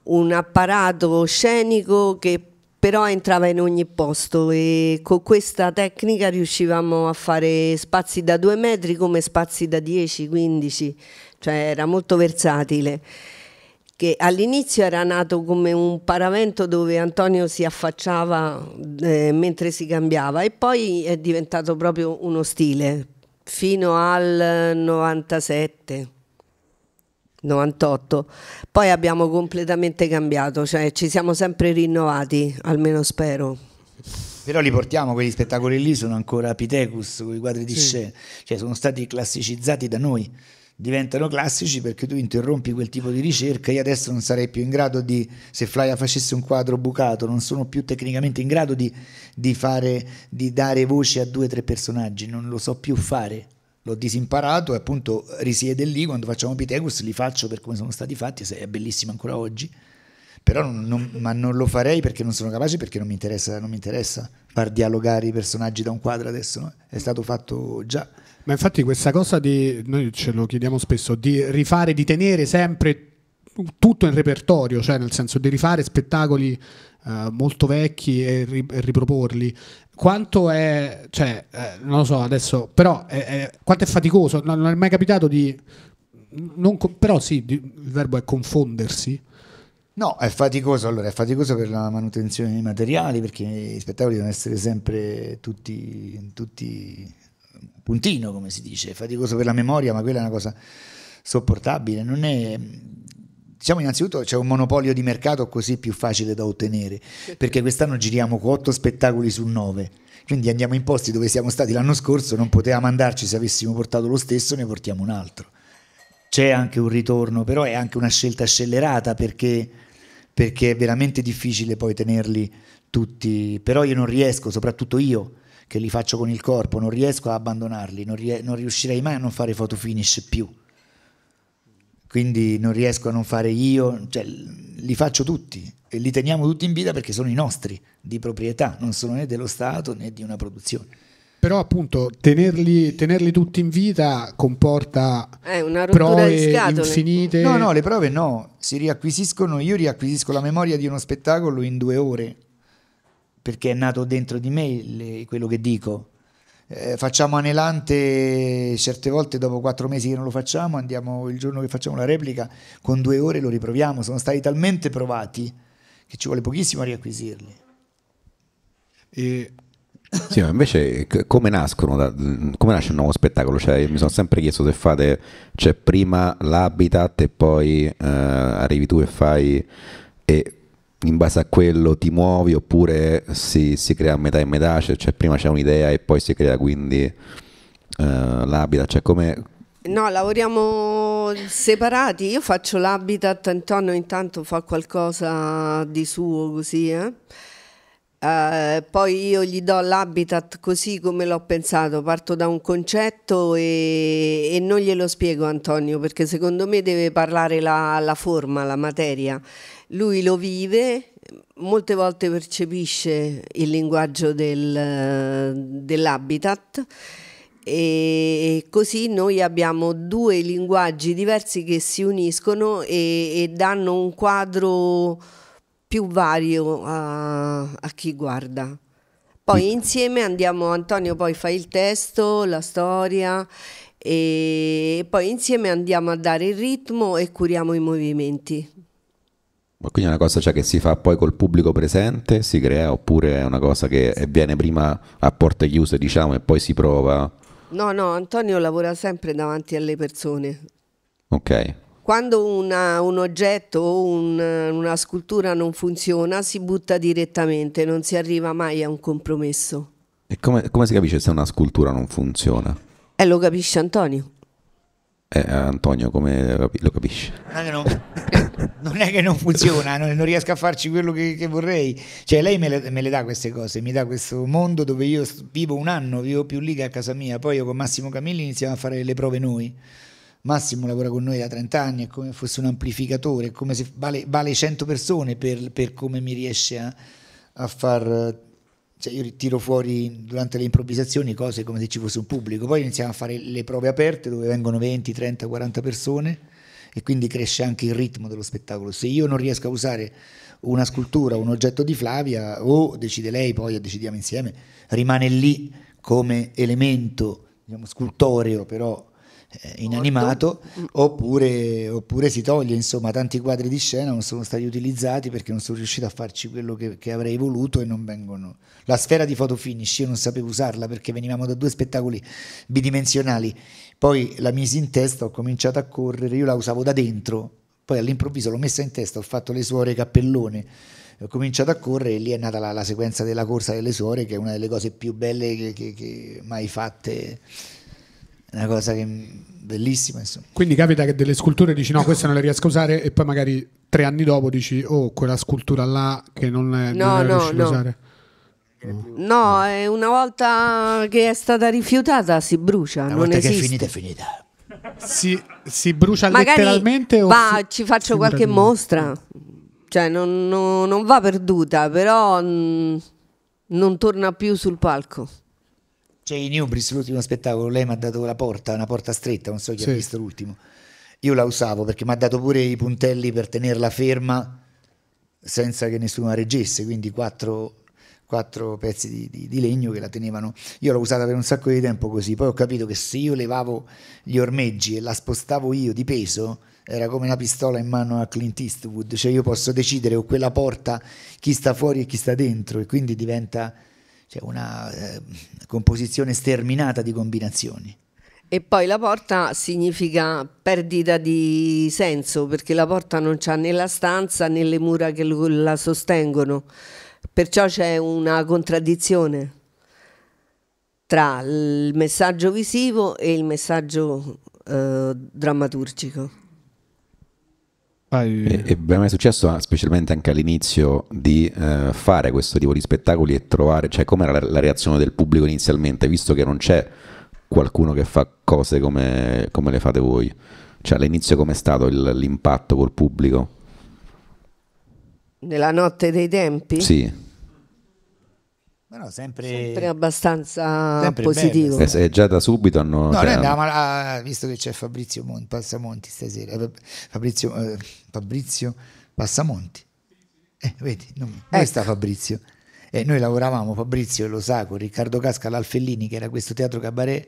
un apparato scenico che però entrava in ogni posto e con questa tecnica riuscivamo a fare spazi da due metri come spazi da 10, 15, cioè era molto versatile che all'inizio era nato come un paravento dove Antonio si affacciava eh, mentre si cambiava e poi è diventato proprio uno stile fino al 97 98 poi abbiamo completamente cambiato cioè ci siamo sempre rinnovati almeno spero. Però li portiamo, quegli spettacoli lì sono ancora Pitecus, quei quadri di scena, cioè sono stati classicizzati da noi, diventano classici perché tu interrompi quel tipo di ricerca, io adesso non sarei più in grado di, se Flya facesse un quadro bucato, non sono più tecnicamente in grado di, di fare, di dare voce a due o tre personaggi, non lo so più fare. L'ho disimparato e appunto risiede lì, quando facciamo Pitecus li faccio per come sono stati fatti, è bellissimo ancora oggi. Però non, non- ma non lo farei perché non sono capace perché non mi interessa, non mi interessa far dialogare i personaggi da un quadro adesso no? è stato fatto già Ma infatti questa cosa di, noi ce lo chiediamo spesso, di rifare, di tenere sempre tutto in repertorio, cioè nel senso di rifare spettacoli eh, molto vecchi e, ri- e riproporli. Quanto è, cioè, eh, non lo so adesso, però è, è- quanto è faticoso? Non, non è mai capitato di, non però sì, di- il verbo è confondersi. no è faticoso allora è faticoso per la manutenzione dei materiali perché i spettacoli devono essere sempre tutti, tutti puntino come si dice è faticoso per la memoria ma quella è una cosa sopportabile. Non è diciamo innanzitutto c'è un monopolio di mercato così più facile da ottenere perché quest'anno giriamo con 8 spettacoli su 9 quindi andiamo in posti dove siamo stati l'anno scorso non potevamo andarci se avessimo portato lo stesso ne portiamo un altro. C'è anche un ritorno però è anche una scelta scellerata perché perché è veramente difficile poi tenerli tutti, però io non riesco, soprattutto io che li faccio con il corpo, non riesco a abbandonarli, non, rie- non riuscirei mai a non fare photo finish più. Quindi non riesco a non fare io, cioè, li faccio tutti e li teniamo tutti in vita perché sono i nostri di proprietà, non sono né dello Stato né di una produzione. Però appunto tenerli, tenerli tutti in vita comporta di prove infinite. No, no, le prove no, si riacquisiscono, io riacquisisco la memoria di uno spettacolo in due ore, perché è nato dentro di me le- quello che dico. Eh, facciamo anelante certe volte dopo quattro mesi che non lo facciamo, andiamo il giorno che facciamo la replica, con due ore lo riproviamo, sono stati talmente provati che ci vuole pochissimo a riacquisirli. E Sì, ma invece come nascono, da- come nasce un nuovo spettacolo? Cioè, io mi sono sempre chiesto se fate, cioè prima l'habitat e poi eh, arrivi tu e fai e in base a quello ti muovi oppure si, si crea metà e metà, cioè, cioè prima c'è un'idea e poi si crea quindi eh, l'habitat, cioè come... No, lavoriamo separati. Io faccio l'habitat, Antonio intanto fa qualcosa di suo così, eh. Eh, poi io gli do l'habitat così come l'ho pensato, parto da un concetto e, e non glielo spiego Antonio perché secondo me deve parlare la, la forma, la materia. Lui lo vive, molte volte percepisce il linguaggio del, dell'habitat e così noi abbiamo due linguaggi diversi che si uniscono e, e danno un quadro più vario a, a chi guarda. Poi insieme andiamo, Antonio poi fa il testo, la storia e poi insieme andiamo a dare il ritmo e curiamo i movimenti. Ma quindi è una cosa cioè, che si fa poi col pubblico presente, si crea, oppure è una cosa che avviene prima a porte chiuse, diciamo, e poi si prova. No, no, Antonio lavora sempre davanti alle persone. Ok. Quando una- un oggetto o un- una scultura non funziona, si butta direttamente, non si arriva mai a un compromesso. E come, come si capisce se una scultura non funziona? E lo capisce Antonio. Eh, Antonio, come lo capi- lo capisce? Non non, è che non funziona, non, non riesco a farci quello che, che vorrei. Cioè, lei me le, me le dà queste cose, mi dà questo mondo dove io vivo un anno, vivo più lì che a casa mia. Poi io con Massimo Camilli iniziamo a fare le prove noi. Massimo lavora con noi da 30 anni, è come fosse un amplificatore, come se vale, vale 100 persone per, per come mi riesce a, a far... Cioè io tiro fuori durante le improvvisazioni cose come se ci fosse un pubblico, poi iniziamo a fare le prove aperte dove vengono 20, 30, 40 persone e quindi cresce anche il ritmo dello spettacolo. Se io non riesco a usare una scultura, un oggetto di Flavia, o decide lei, poi decidiamo insieme, rimane lì come elemento diciamo, scultoreo, però inanimato, oppure, oppure si toglie. Insomma, tanti quadri di scena non sono stati utilizzati perché non sono riuscito a farci quello che, che avrei voluto e non vengono. La sfera di photo finish io non sapevo usarla perché venivamo da due spettacoli bidimensionali. Poi la misi in testa, ho cominciato a correre, io la usavo da dentro, poi all'improvviso l'ho messa in testa, ho fatto le suore cappellone, ho cominciato a correre e lì è nata la, la sequenza della corsa delle suore che è una delle cose più belle che, che- che mai fatte, è una cosa che, bellissima insomma. quindi capita che delle sculture dici no, queste non le riesco a usare e poi magari tre anni dopo dici oh, quella scultura là che non, è, No, non ero no, riuscito a no. usare. No, è una volta che è stata rifiutata si brucia, Una non volta che è esiste. finita è finita. Si, si brucia Magari letteralmente o va, si- ci faccio qualche mostra, cioè non, non- non va perduta, però mm, non torna più sul palco. Cioè in Ubris l'ultimo spettacolo lei mi ha dato la porta, una porta stretta, non so chi Sì. ha visto l'ultimo. Io la usavo perché mi ha dato pure i puntelli per tenerla ferma senza che nessuno la reggesse, quindi quattro, quattro pezzi di, di- di legno che la tenevano. Io l'ho usata per un sacco di tempo così, poi ho capito che se io levavo gli ormeggi e la spostavo io di peso, era come una pistola in mano a Clint Eastwood, cioè io posso decidere con quella porta chi sta fuori e chi sta dentro e quindi diventa cioè, una eh, composizione sterminata di combinazioni. E poi la porta significa perdita di senso, perché la porta non c'ha né la stanza né le mura che la sostengono. Perciò c'è una contraddizione tra il messaggio visivo e il messaggio eh, drammaturgico. E, e vi è mai successo, specialmente anche all'inizio, di eh, fare questo tipo di spettacoli e trovare, cioè com'era la, la reazione del pubblico inizialmente, visto che non c'è qualcuno che fa cose come, come le fate voi? Cioè all'inizio com'è stato il, l'impatto col pubblico? Nella notte dei tempi? Sì. Però sempre, Sempre abbastanza Sempre positivo. bello, E, e già da subito hanno... No, cioè, noi andavamo a, visto che c'è Fabrizio Mon- Passamonti stasera, eh, Fabrizio, eh, Fabrizio Passamonti. Eh, vedi, non, dove Ecco. sta Fabrizio? E noi lavoravamo, Fabrizio lo sa, con Riccardo Casca all'Alfellini, che era questo teatro cabaret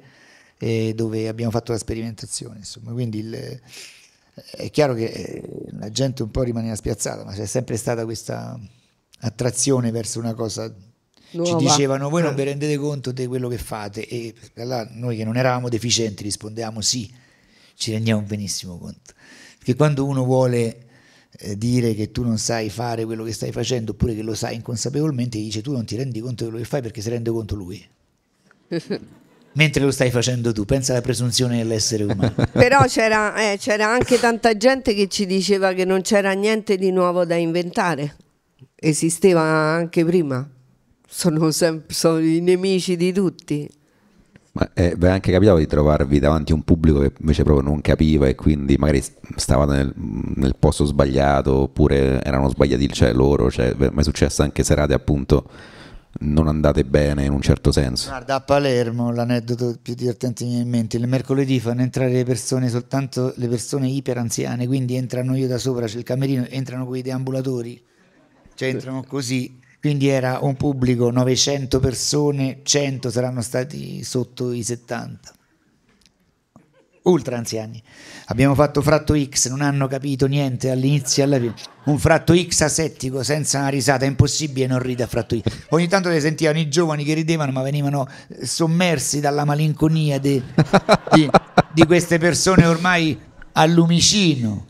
eh, dove abbiamo fatto la sperimentazione. Insomma, quindi il- è chiaro che eh, la gente un po' rimaneva spiazzata, ma c'è sempre stata questa attrazione verso una cosa ci Nuova. dicevano voi non Eh. vi rendete conto di quello che fate e allora noi che non eravamo deficienti rispondevamo sì, ci rendiamo benissimo conto. Perché quando uno vuole eh, dire che tu non sai fare quello che stai facendo oppure che lo sai inconsapevolmente, dice tu non ti rendi conto di quello che fai perché si rende conto lui. Mentre lo stai facendo tu, pensa alla presunzione dell'essere umano. Però c'era, eh, c'era anche tanta gente che ci diceva che non c'era niente di nuovo da inventare. Esisteva anche prima. Sono, sempre, sono i nemici di tutti. Ma eh, vi è anche capitato di trovarvi davanti a un pubblico che invece proprio non capiva e quindi magari stavate nel, nel posto sbagliato oppure erano sbagliati cioè, loro, cioè, vi è successo anche serate appunto non andate bene in un certo senso? Guarda, a Palermo l'aneddoto più divertente mi viene in mente, il mercoledì fanno entrare le persone soltanto le persone iper anziane, quindi entrano io da sopra, c'è il camerino, entrano quei deambulatori, cioè entrano così, quindi era un pubblico 900 persone, 100 saranno stati sotto i 70. Ultra anziani. Abbiamo fatto fratto X, non hanno capito niente all'inizio e alla fine. Un fratto X asettico senza una risata, è impossibile non ridere a fratto X. Ogni tanto le sentivano i giovani che ridevano, ma venivano sommersi dalla malinconia de- di, di queste persone ormai al lumicino,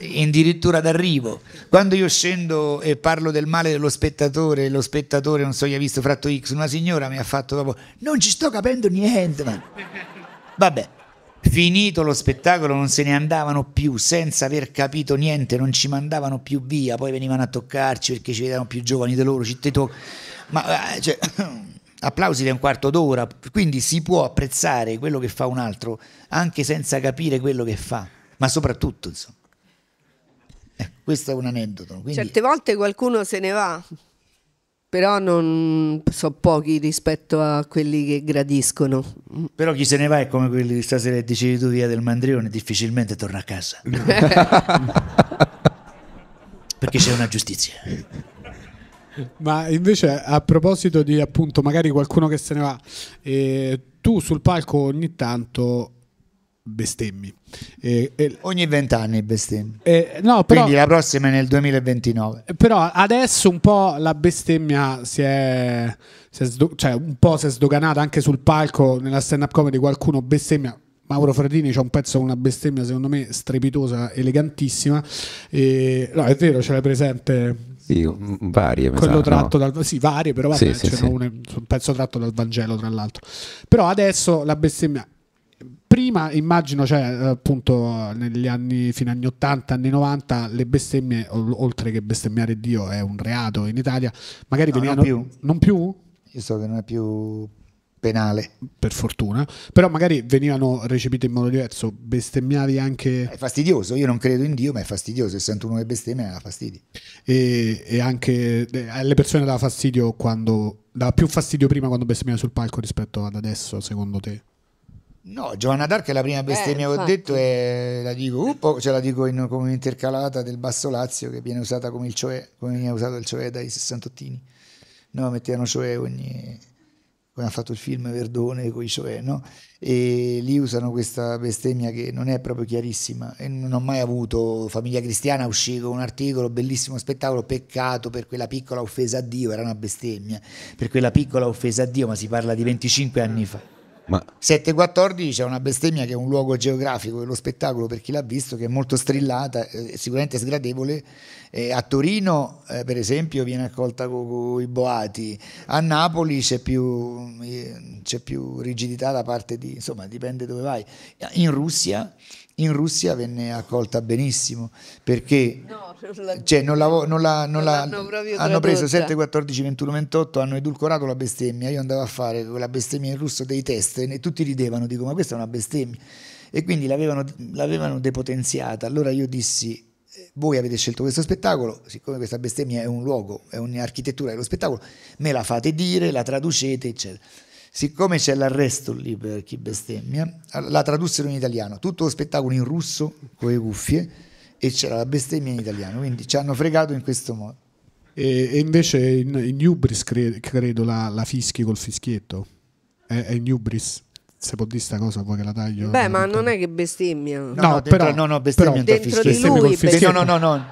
addirittura d'arrivo. Quando io scendo e parlo del male dello spettatore, lo spettatore non so chi ha visto fratto X, una signora mi ha fatto dopo, non ci sto capendo niente. Ma... Vabbè, finito lo spettacolo non se ne andavano più senza aver capito niente, non ci mandavano più via, poi venivano a toccarci perché ci vedevano più giovani di loro, ci ma eh, cioè, applausi di un quarto d'ora, quindi si può apprezzare quello che fa un altro anche senza capire quello che fa, ma soprattutto insomma. Eh, questo è un aneddoto. Quindi, Certe volte qualcuno se ne va, però non so pochi rispetto a quelli che gradiscono. Però chi se ne va è come quelli di stasera che dicevi tu via del Mandrione, difficilmente torna a casa. Perché c'è una giustizia. Ma invece a proposito di appunto magari qualcuno che se ne va, eh, tu sul palco ogni tanto bestemmi. Eh, eh, Ogni vent'anni bestemmia. eh, no, però, Quindi la prossima è nel 2029. però adesso un po' la bestemmia si è, si è sdo- cioè un po' si è sdoganata anche sul palco nella stand up comedy qualcuno bestemmia. Mauro Fradini c'ha un pezzo con una bestemmia secondo me strepitosa, elegantissima. E, no, è vero, ce l'hai presente Sì, varie, quello sa, no? tratto dal sì varie però vabbè, Sì, sì, sì. una- un pezzo tratto dal Vangelo tra l'altro però adesso la bestemmia prima immagino cioè appunto negli anni fino agli anni 80 anni 90 le bestemmie oltre che bestemmiare Dio è un reato in Italia magari No, non venivano più. non più Io so che non è più penale. per fortuna però magari venivano recepite in modo diverso bestemmiavi anche È fastidioso. Io non credo in Dio, ma è fastidioso. Se sento uno che bestemmia, mi dà fastidio. e, e anche eh, alle persone dava fastidio quando dava più fastidio prima quando bestemmiavi sul palco rispetto ad adesso secondo te No, Giovanna d'Arc è la prima bestemmia che ho detto e la dico, uh, ce la dico in, come intercalata del basso Lazio che viene usata come il cioè, come viene usato il cioè dai sessantottini. No, mettevano cioè ogni come ha fatto il film Verdone con i cioè, no? E lì usano questa bestemmia che non è proprio chiarissima e non ho mai avuto Famiglia Cristiana uscì con un articolo, bellissimo spettacolo, peccato per quella piccola offesa a Dio, era una bestemmia, per quella piccola offesa a Dio, ma si parla di 25 anni fa. Ma 714 c'è una bestemmia che è un luogo geografico dello spettacolo per chi l'ha visto che è molto strillata, eh, sicuramente sgradevole. Eh, a Torino, eh, per esempio, viene accolta con i boati, a Napoli c'è più, eh, c'è più rigidità da parte di, insomma, dipende dove vai. In Russia in Russia venne accolta benissimo perché No, non cioè, non, la, non hanno preso tradotta. 7, 14, 21, 28, hanno edulcorato la bestemmia. Io andavo a fare quella bestemmia in russo dei test e tutti ridevano, dico ma questa è una bestemmia. E quindi l'avevano, l'avevano depotenziata. Allora io dissi, eh, voi avete scelto questo spettacolo, siccome questa bestemmia è un luogo, è un'architettura dello spettacolo, me la fate dire, la traducete, eccetera. Siccome c'è l'arresto lì per chi bestemmia, la tradussero in italiano, tutto lo spettacolo in russo con le cuffie e c'era la bestemmia in italiano, quindi ci hanno fregato in questo modo. E, e invece in, in Hubris cre- credo la, la fischi col fischietto. È, è in Hubris. Se può dire sta cosa, poi che la taglio. Beh, ma non è che bestemmia. No, No, no, però- no, no, bestemmio però- dentro Dentro di lui, bestemmia. no, no. No,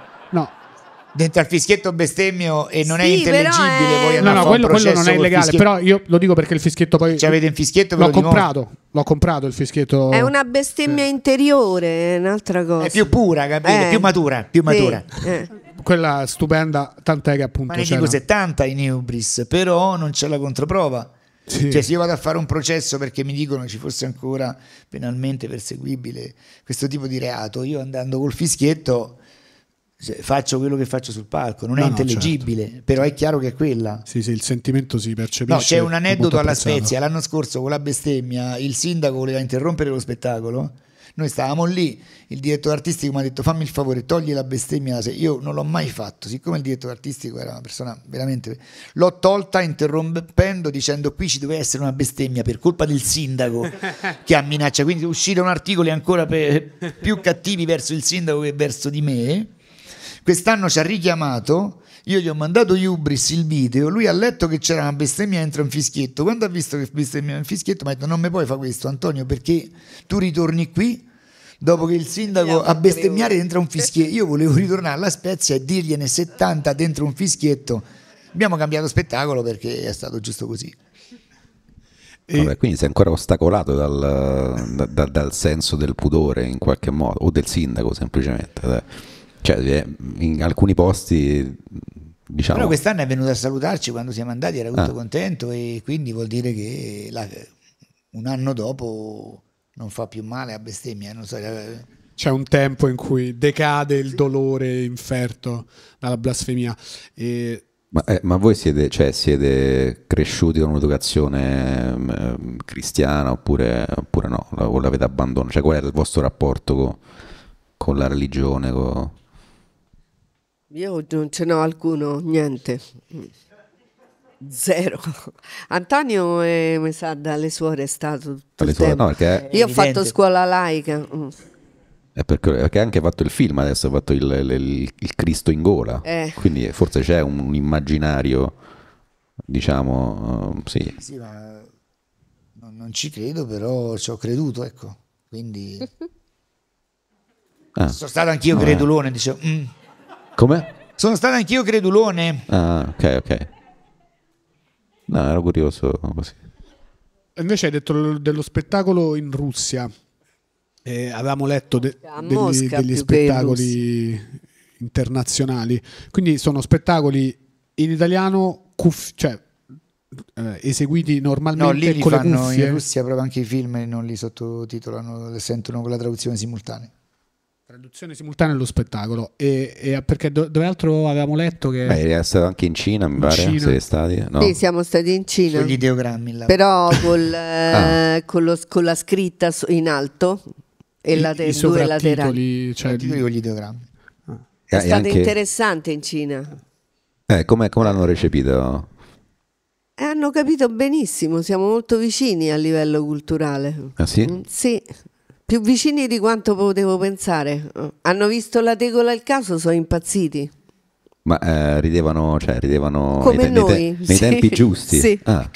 Dentro al fischietto bestemmio e non è Sì, intelligibile, però è- voi No, no, quello, quello non è illegale. fischietto. Però io lo dico perché il fischietto poi. Ci avete un fischietto L'ho comprato, l'ho comprato il fischietto. È una bestemmia interiore, è un'altra cosa. È più pura, capite? Eh, Più matura, più sì, matura. eh. Quella stupenda, tant'è che appunto. Ma ne dico 70 in Ubris, però non c'è la controprova. Sì. Cioè, se io vado a fare un processo perché mi dicono ci fosse ancora penalmente perseguibile questo tipo di reato, io andando col fischietto faccio quello che faccio sul palco, non è No, no, intelligibile, però è chiaro che è quella. Sì, sì, il sentimento si percepisce. No, c'è un aneddoto alla. Spezia. L'anno scorso con la bestemmia il sindaco voleva interrompere lo spettacolo. Noi stavamo lì, il direttore artistico mi ha detto fammi il favore, togli la bestemmia. da se-". Io non l'ho mai fatto, siccome il direttore artistico era una persona veramente... L'ho tolta interrompendo dicendo qui ci doveva essere una bestemmia per colpa del sindaco che ha minaccia. Quindi uscirono articoli ancora pe- più cattivi verso il sindaco che verso di me. Quest'anno ci ha richiamato, io gli ho mandato Ubris il video, lui ha letto che c'era una bestemmia entra un fischietto, quando ha visto che bestemmia un fischietto mi ha detto non mi puoi fare questo Antonio perché tu ritorni qui dopo che il sindaco a bestemmiare dentro un fischietto, io volevo ritornare alla Spezia e dirgliene 70 dentro un fischietto, abbiamo cambiato spettacolo perché è stato giusto così. E- Vabbè, quindi sei ancora ostacolato dal, da- da- dal senso del pudore in qualche modo, o del sindaco semplicemente. dai. Cioè, eh, in alcuni posti, diciamo... Però quest'anno è venuto a salutarci quando siamo andati, era tutto Ah. contento e quindi vuol dire che la- un anno dopo non fa più male a bestemmia. Non so, eh, C'è un tempo in cui decade il dolore inferto dalla blasfemia. E Ma, eh, ma voi siete, cioè, siete cresciuti con un'educazione ehm, cristiana oppure, oppure no? O l'avete abbandonato? Cioè, qual era il vostro rapporto co- con la religione? co- Io non ce n'ho alcuno, niente. Zero. Antonio eh, mi sa dalle suore è stato tutto Dalle il suore? tempo. No, perché- Io ho Evidente. fatto scuola laica. mm. È perché, perché ha anche fatto il film adesso, ha fatto il, il- il Cristo in gola. Eh. Quindi forse c'è un, un immaginario, diciamo, eh, sì. sì, ma non, non ci credo, però ci ho creduto, ecco. Quindi Ah, sono stato anch'io No, eh. credulone, dicevo. "Mm". Come? Sono stato anch'io credulone. Ah, ok, ok. No, ero curioso così. invece hai detto dello spettacolo in Russia. Eh, avevamo letto de- degli, degli spettacoli internazionali. Quindi sono spettacoli in italiano, cuff- cioè eh, eseguiti No, normalmente lì li con le fanno in Russia proprio anche i film e non li sottotitolano, li sentono con la traduzione simultanea. Traduzione simultanea dello spettacolo. E, e perché do- dove altro avevamo letto che Beh, è stato anche in Cina, mi In pare. Cina. Siete stati? No. Sì, siamo stati in Cina. Con gli ideogrammi là. Però col, eh, Ah. con, lo- con la scritta in alto e la te- i due laterali. cioè, I titoli con gli ideogrammi. È E stato anche- interessante in Cina. Eh, come, come l'hanno recepito? E hanno capito benissimo, siamo molto vicini a livello culturale. Ah, sì? Mm, Sì, più vicini di quanto potevo pensare. Hanno visto la tegola il caso, sono impazziti. Ma eh, ridevano, cioè, ridevano Come nei, te- nei te- noi, nei sì. tempi giusti. Sì. Ah.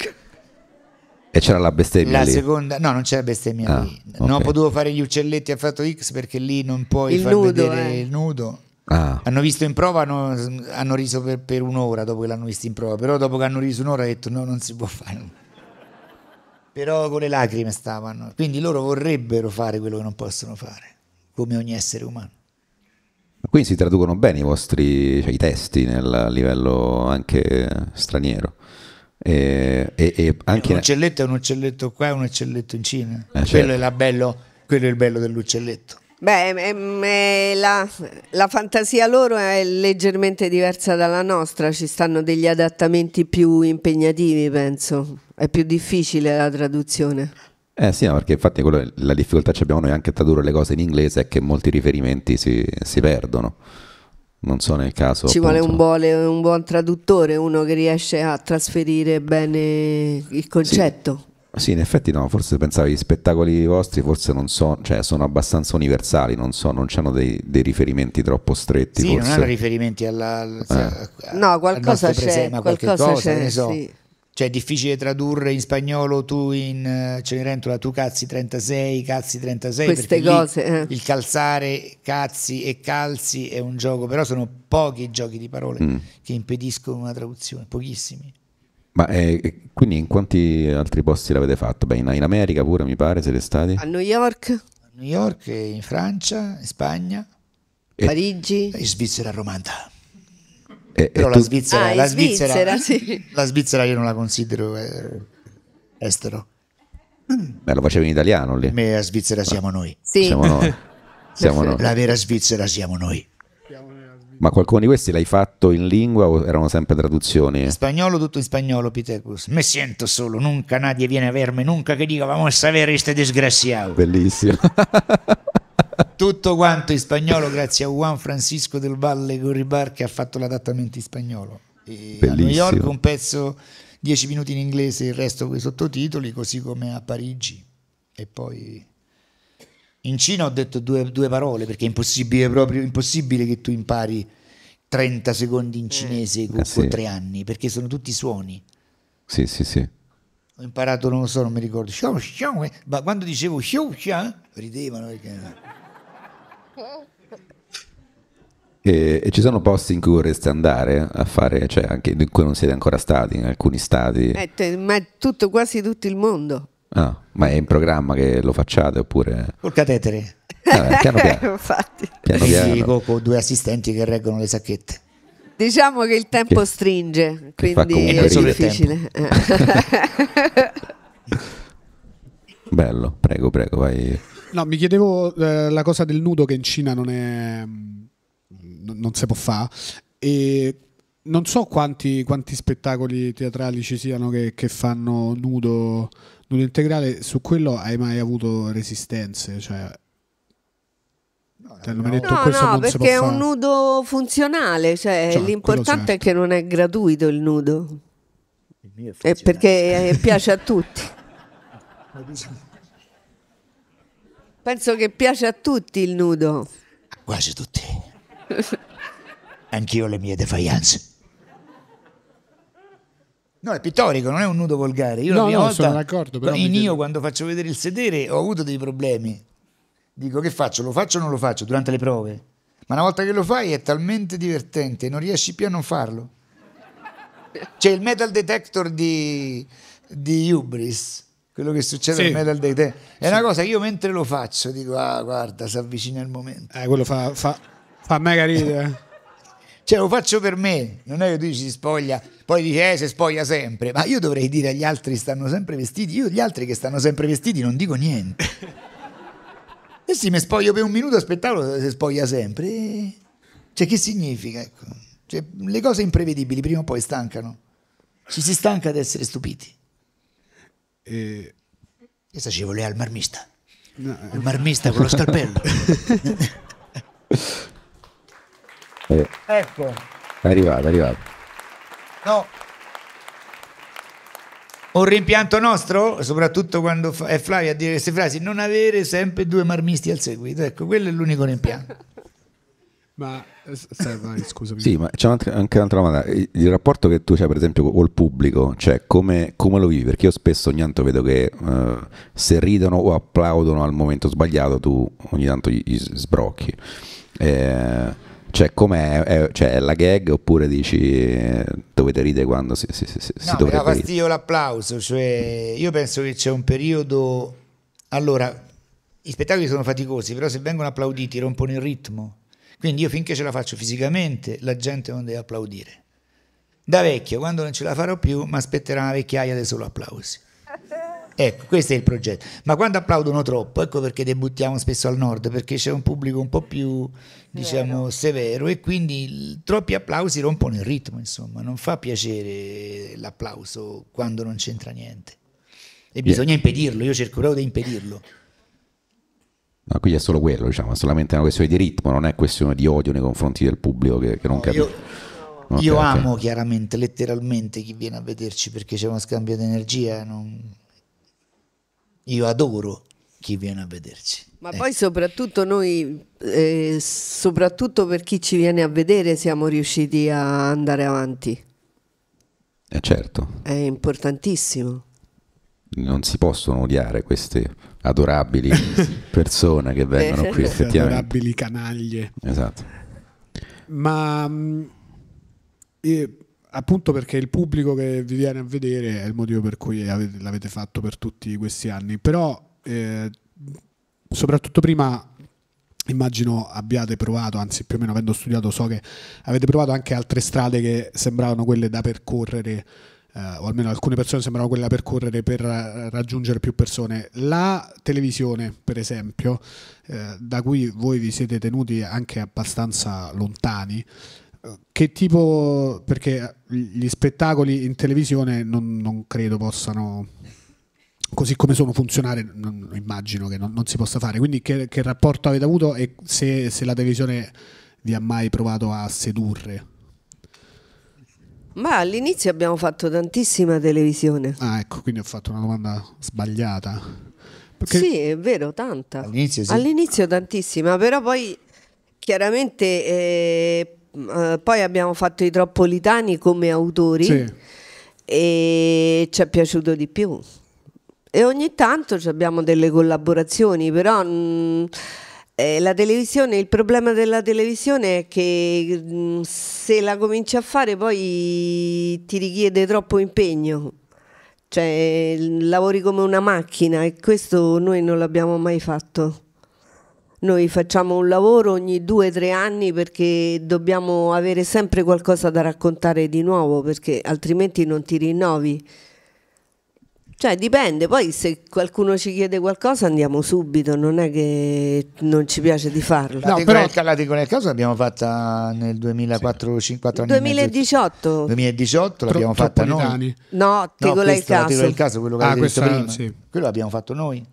E c'era la bestemmia La lì. seconda, no, non c'è bestemmia Ah, lì. Non ho ok. potuto fare gli uccelletti a fatto X perché lì non puoi Il far nudo, vedere eh. il nudo. Ah, Hanno visto in prova, hanno, hanno riso per, per un'ora dopo che l'hanno visto in prova, però dopo che hanno riso un'ora ha detto no, non si può fare. Però con le lacrime stavano, quindi loro vorrebbero fare quello che non possono fare, come ogni essere umano. quindi si traducono bene i vostri cioè, i testi nel a livello anche straniero. E, e- e Un anche uccelletto è un uccelletto qua un uccelletto in Cina. Eh, certo. quello, è la bello, quello è il bello dell'uccelletto. Beh, eh, la, la fantasia loro è leggermente diversa dalla nostra, ci stanno degli adattamenti più impegnativi, penso. È più difficile la traduzione. Eh sì, no, perché infatti quello- la difficoltà che abbiamo noi anche a tradurre le cose in inglese è che molti riferimenti si, si perdono. Non so nel caso. Ci vuole appunto- un, buone- un buon traduttore, uno che riesce a trasferire bene il concetto. Sì, in effetti no, forse pensavo gli spettacoli vostri forse non so, cioè sono abbastanza universali, non so, non hanno dei, dei riferimenti troppo stretti. Sì, non forse. hanno riferimenti alla, al- Eh. a- No, al qualcosa c'è, presente, ma qualche qualcosa cosa, c'è, so. sì. Cioè è difficile tradurre in spagnolo tu in Cenerentola tu cazzi 36, cazzi 36 Queste cose, eh. il calzare cazzi e calzi è un gioco, però sono pochi i giochi di parole Mm. che impediscono una traduzione, pochissimi. Ma eh, quindi in quanti altri posti l'avete fatto? Beh, in, in America pure mi pare siete stati? A New York, A New York, in Francia, in Spagna, E- Parigi. in Svizzera Romanda. E, e Però la tu- Svizzera, Ah, la Svizzera, Svizzera, sì. la Svizzera io non la considero eh, estero. Beh, lo facevi in italiano lì. Me a Svizzera siamo noi. Sì. Siamo noi. Siamo noi. La vera Svizzera siamo noi. Ma qualcuno di questi l'hai fatto in lingua o erano sempre traduzioni? In spagnolo, tutto in spagnolo, Pitecus. Me siento solo, nunca nadie viene a verme, nunca che diga vamos a ver este desgraciado. Bellissimo. Tutto quanto in spagnolo grazie a Juan Francisco del Valle Gorribar che ha fatto l'adattamento in spagnolo. E a New Bellissimo. York un pezzo 10 minuti in inglese, il resto con i sottotitoli, così come a Parigi. E poi in Cina ho detto due, due parole perché è impossibile proprio impossibile che tu impari 30 secondi in cinese con, Eh sì. con tre anni perché sono tutti suoni. sì, sì, sì. Ho imparato, non lo so, non mi ricordo. Eh. Ma quando dicevo ridevano perché... E, e ci sono posti in cui vorreste andare a fare, cioè anche in cui non siete ancora stati, in alcuni stati? Eh, te- ma tutto, quasi tutto il mondo. Ah, ma è in programma che lo facciate oppure... Col catetere. Vabbè, piano piano. Infatti. piano, piano. con, due assistenti che reggono le sacchette. Diciamo che il tempo Che- stringe, che quindi è difficile. Bello, prego, prego, vai. No, mi chiedevo eh, la cosa del nudo che in Cina non è mm, non, non si può fare e non so quanti, quanti spettacoli teatrali ci siano che, che fanno nudo, nudo integrale, su quello hai mai avuto resistenze? Cioè, detto No, no, può perché è un nudo funzionale, cioè, Cioè, l'importante quello è che non è gratuito il nudo, Il mio è perché eh, piace a tutti. Penso che piace a tutti il nudo. Quasi tutti. Anch'io le mie defiance. No, è pittorico, non è un nudo volgare. Io la No, prima no, volta, sono d'accordo, però in io quando faccio vedere il sedere ho avuto dei problemi. Dico che faccio? Lo faccio o non lo faccio durante le prove? Ma una volta che lo fai è talmente divertente, non riesci più a non farlo. C'è il metal detector di, di Hubris, quello che succede Sì. al metal detector. È una cosa che io mentre lo faccio dico, ah guarda, si avvicina il momento. Eh, quello fa, fa, fa mega ridere. Cioè lo faccio per me, non è che tu dici si spoglia, poi dici eh si spoglia sempre, ma io dovrei dire agli altri stanno sempre vestiti, io gli altri che stanno sempre vestiti non dico niente. E sì, mi spoglio per un minuto, aspettavo si spoglia sempre. Cioè che significa? Ecco. Cioè, le cose imprevedibili prima o poi stancano. Ci si stanca ad essere stupiti. E- Questa ci voleva il marmista. no, eh, Il marmista con lo scalpello. Eh, ecco. è arrivato, è arrivato. No. Un rimpianto nostro, soprattutto quando è Flavia a dire queste frasi, non avere sempre due marmisti al seguito. Ecco, quello è l'unico rimpianto. ma vai, scusami. Sì, ma c'è un'altra- anche un'altra domanda. Il rapporto che tu hai, per esempio, col pubblico, cioè come, come lo vivi? Perché io spesso ogni tanto vedo che eh, se ridono o applaudono al momento sbagliato, tu ogni tanto gli, gli sbrocchi. Eh, cioè, com'è? È, cioè, è la gag oppure dici dovete ridere quando si, si, si, si No, dovrebbe ridere? fastidio l'applauso, cioè io penso che c'è un periodo... Allora, i spettacoli sono faticosi, però se vengono applauditi rompono il ritmo. Quindi io finché ce la faccio fisicamente, la gente non deve applaudire. Da vecchio, quando non ce la farò più, mi aspetterà una vecchiaia dei solo applausi. Ecco, questo è il progetto. Ma quando applaudono troppo, ecco perché debuttiamo spesso al nord, perché c'è un pubblico un po' più, diciamo, severo e quindi troppi applausi rompono il ritmo, insomma, non fa piacere l'applauso quando non c'entra niente. E bisogna impedirlo, io cerco proprio di impedirlo. No, qui è solo quello, diciamo, è solamente una questione di ritmo, non è questione di odio nei confronti del pubblico che, che non No, capisce. io- Ok, Io amo chiaramente, letteralmente chi viene a vederci perché c'è uno scambio di energia. non- Io adoro chi viene a vederci. Ma Eh, poi soprattutto noi, eh, soprattutto per chi ci viene a vedere, siamo riusciti a andare avanti. Eh, certo, È importantissimo. non si possono odiare queste adorabili persone che vengono qui Queste effettivamente. adorabili canaglie. Esatto. Ma mh, eh, appunto perché il pubblico che vi viene a vedere è il motivo per cui avete- l'avete fatto per tutti questi anni. Però, eh, soprattutto prima, immagino abbiate provato, anzi più o meno avendo studiato, so che avete provato anche altre strade che sembravano quelle da percorrere. eh, o almeno alcune persone sembrano quelle da percorrere per eh, raggiungere più persone. La televisione, per esempio, eh, da cui voi vi siete tenuti anche abbastanza lontani, che tipo, perché gli spettacoli in televisione non, non credo possano, così come sono, funzionare, non- immagino che non, non si possa fare. Quindi che, che rapporto avete avuto e se, se la televisione vi ha mai provato a sedurre? Ma all'inizio abbiamo fatto tantissima televisione. Ah, ecco, quindi ho fatto una domanda sbagliata. Perché- Sì, è vero, tanta. All'inizio sì. All'inizio tantissima, però poi chiaramente eh, eh, poi abbiamo fatto i Troppolitani come autori Sì. e ci è piaciuto di più. E ogni tanto abbiamo delle collaborazioni, però mh, eh, la televisione, il problema della televisione è che mh, se la cominci a fare poi ti richiede troppo impegno. Cioè, lavori come una macchina e questo noi non l'abbiamo mai fatto. Noi facciamo un lavoro ogni due o tre anni perché dobbiamo avere sempre qualcosa da raccontare di nuovo perché altrimenti non ti rinnovi. Cioè dipende, poi se qualcuno ci chiede qualcosa andiamo subito, non è che non ci piace di farlo. La, No, Teco però- la nel caso l'abbiamo fatta nel 2004, 5 anni e mezzo. 2018? 2018 l'abbiamo Tro- fatta noi. No, ti No, la caso. del caso, quello che Ah, questa- prima. sì. Quello l'abbiamo fatto noi.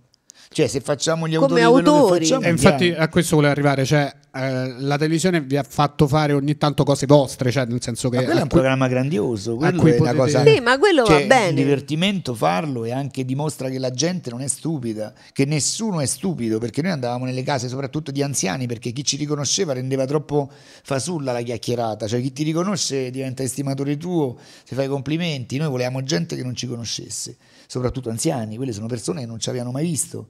Cioè, se facciamo gli Come autori, che autori. facciamo, E infatti andiamo. a questo volevo arrivare, cioè eh, la televisione vi ha fatto fare ogni tanto cose vostre, cioè nel senso che... Ma quello è un cui- programma grandioso, quello è una potete- cosa Sì, ma quello cioè, va bene. un divertimento farlo e anche dimostra che la gente non è stupida, che nessuno è stupido, perché noi andavamo nelle case soprattutto di anziani, perché chi ci riconosceva rendeva troppo fasulla la chiacchierata, cioè chi ti riconosce diventa estimatore tuo, ti fai i complimenti, noi volevamo gente che non ci conoscesse, soprattutto anziani, quelle sono persone che non ci avevano mai visto.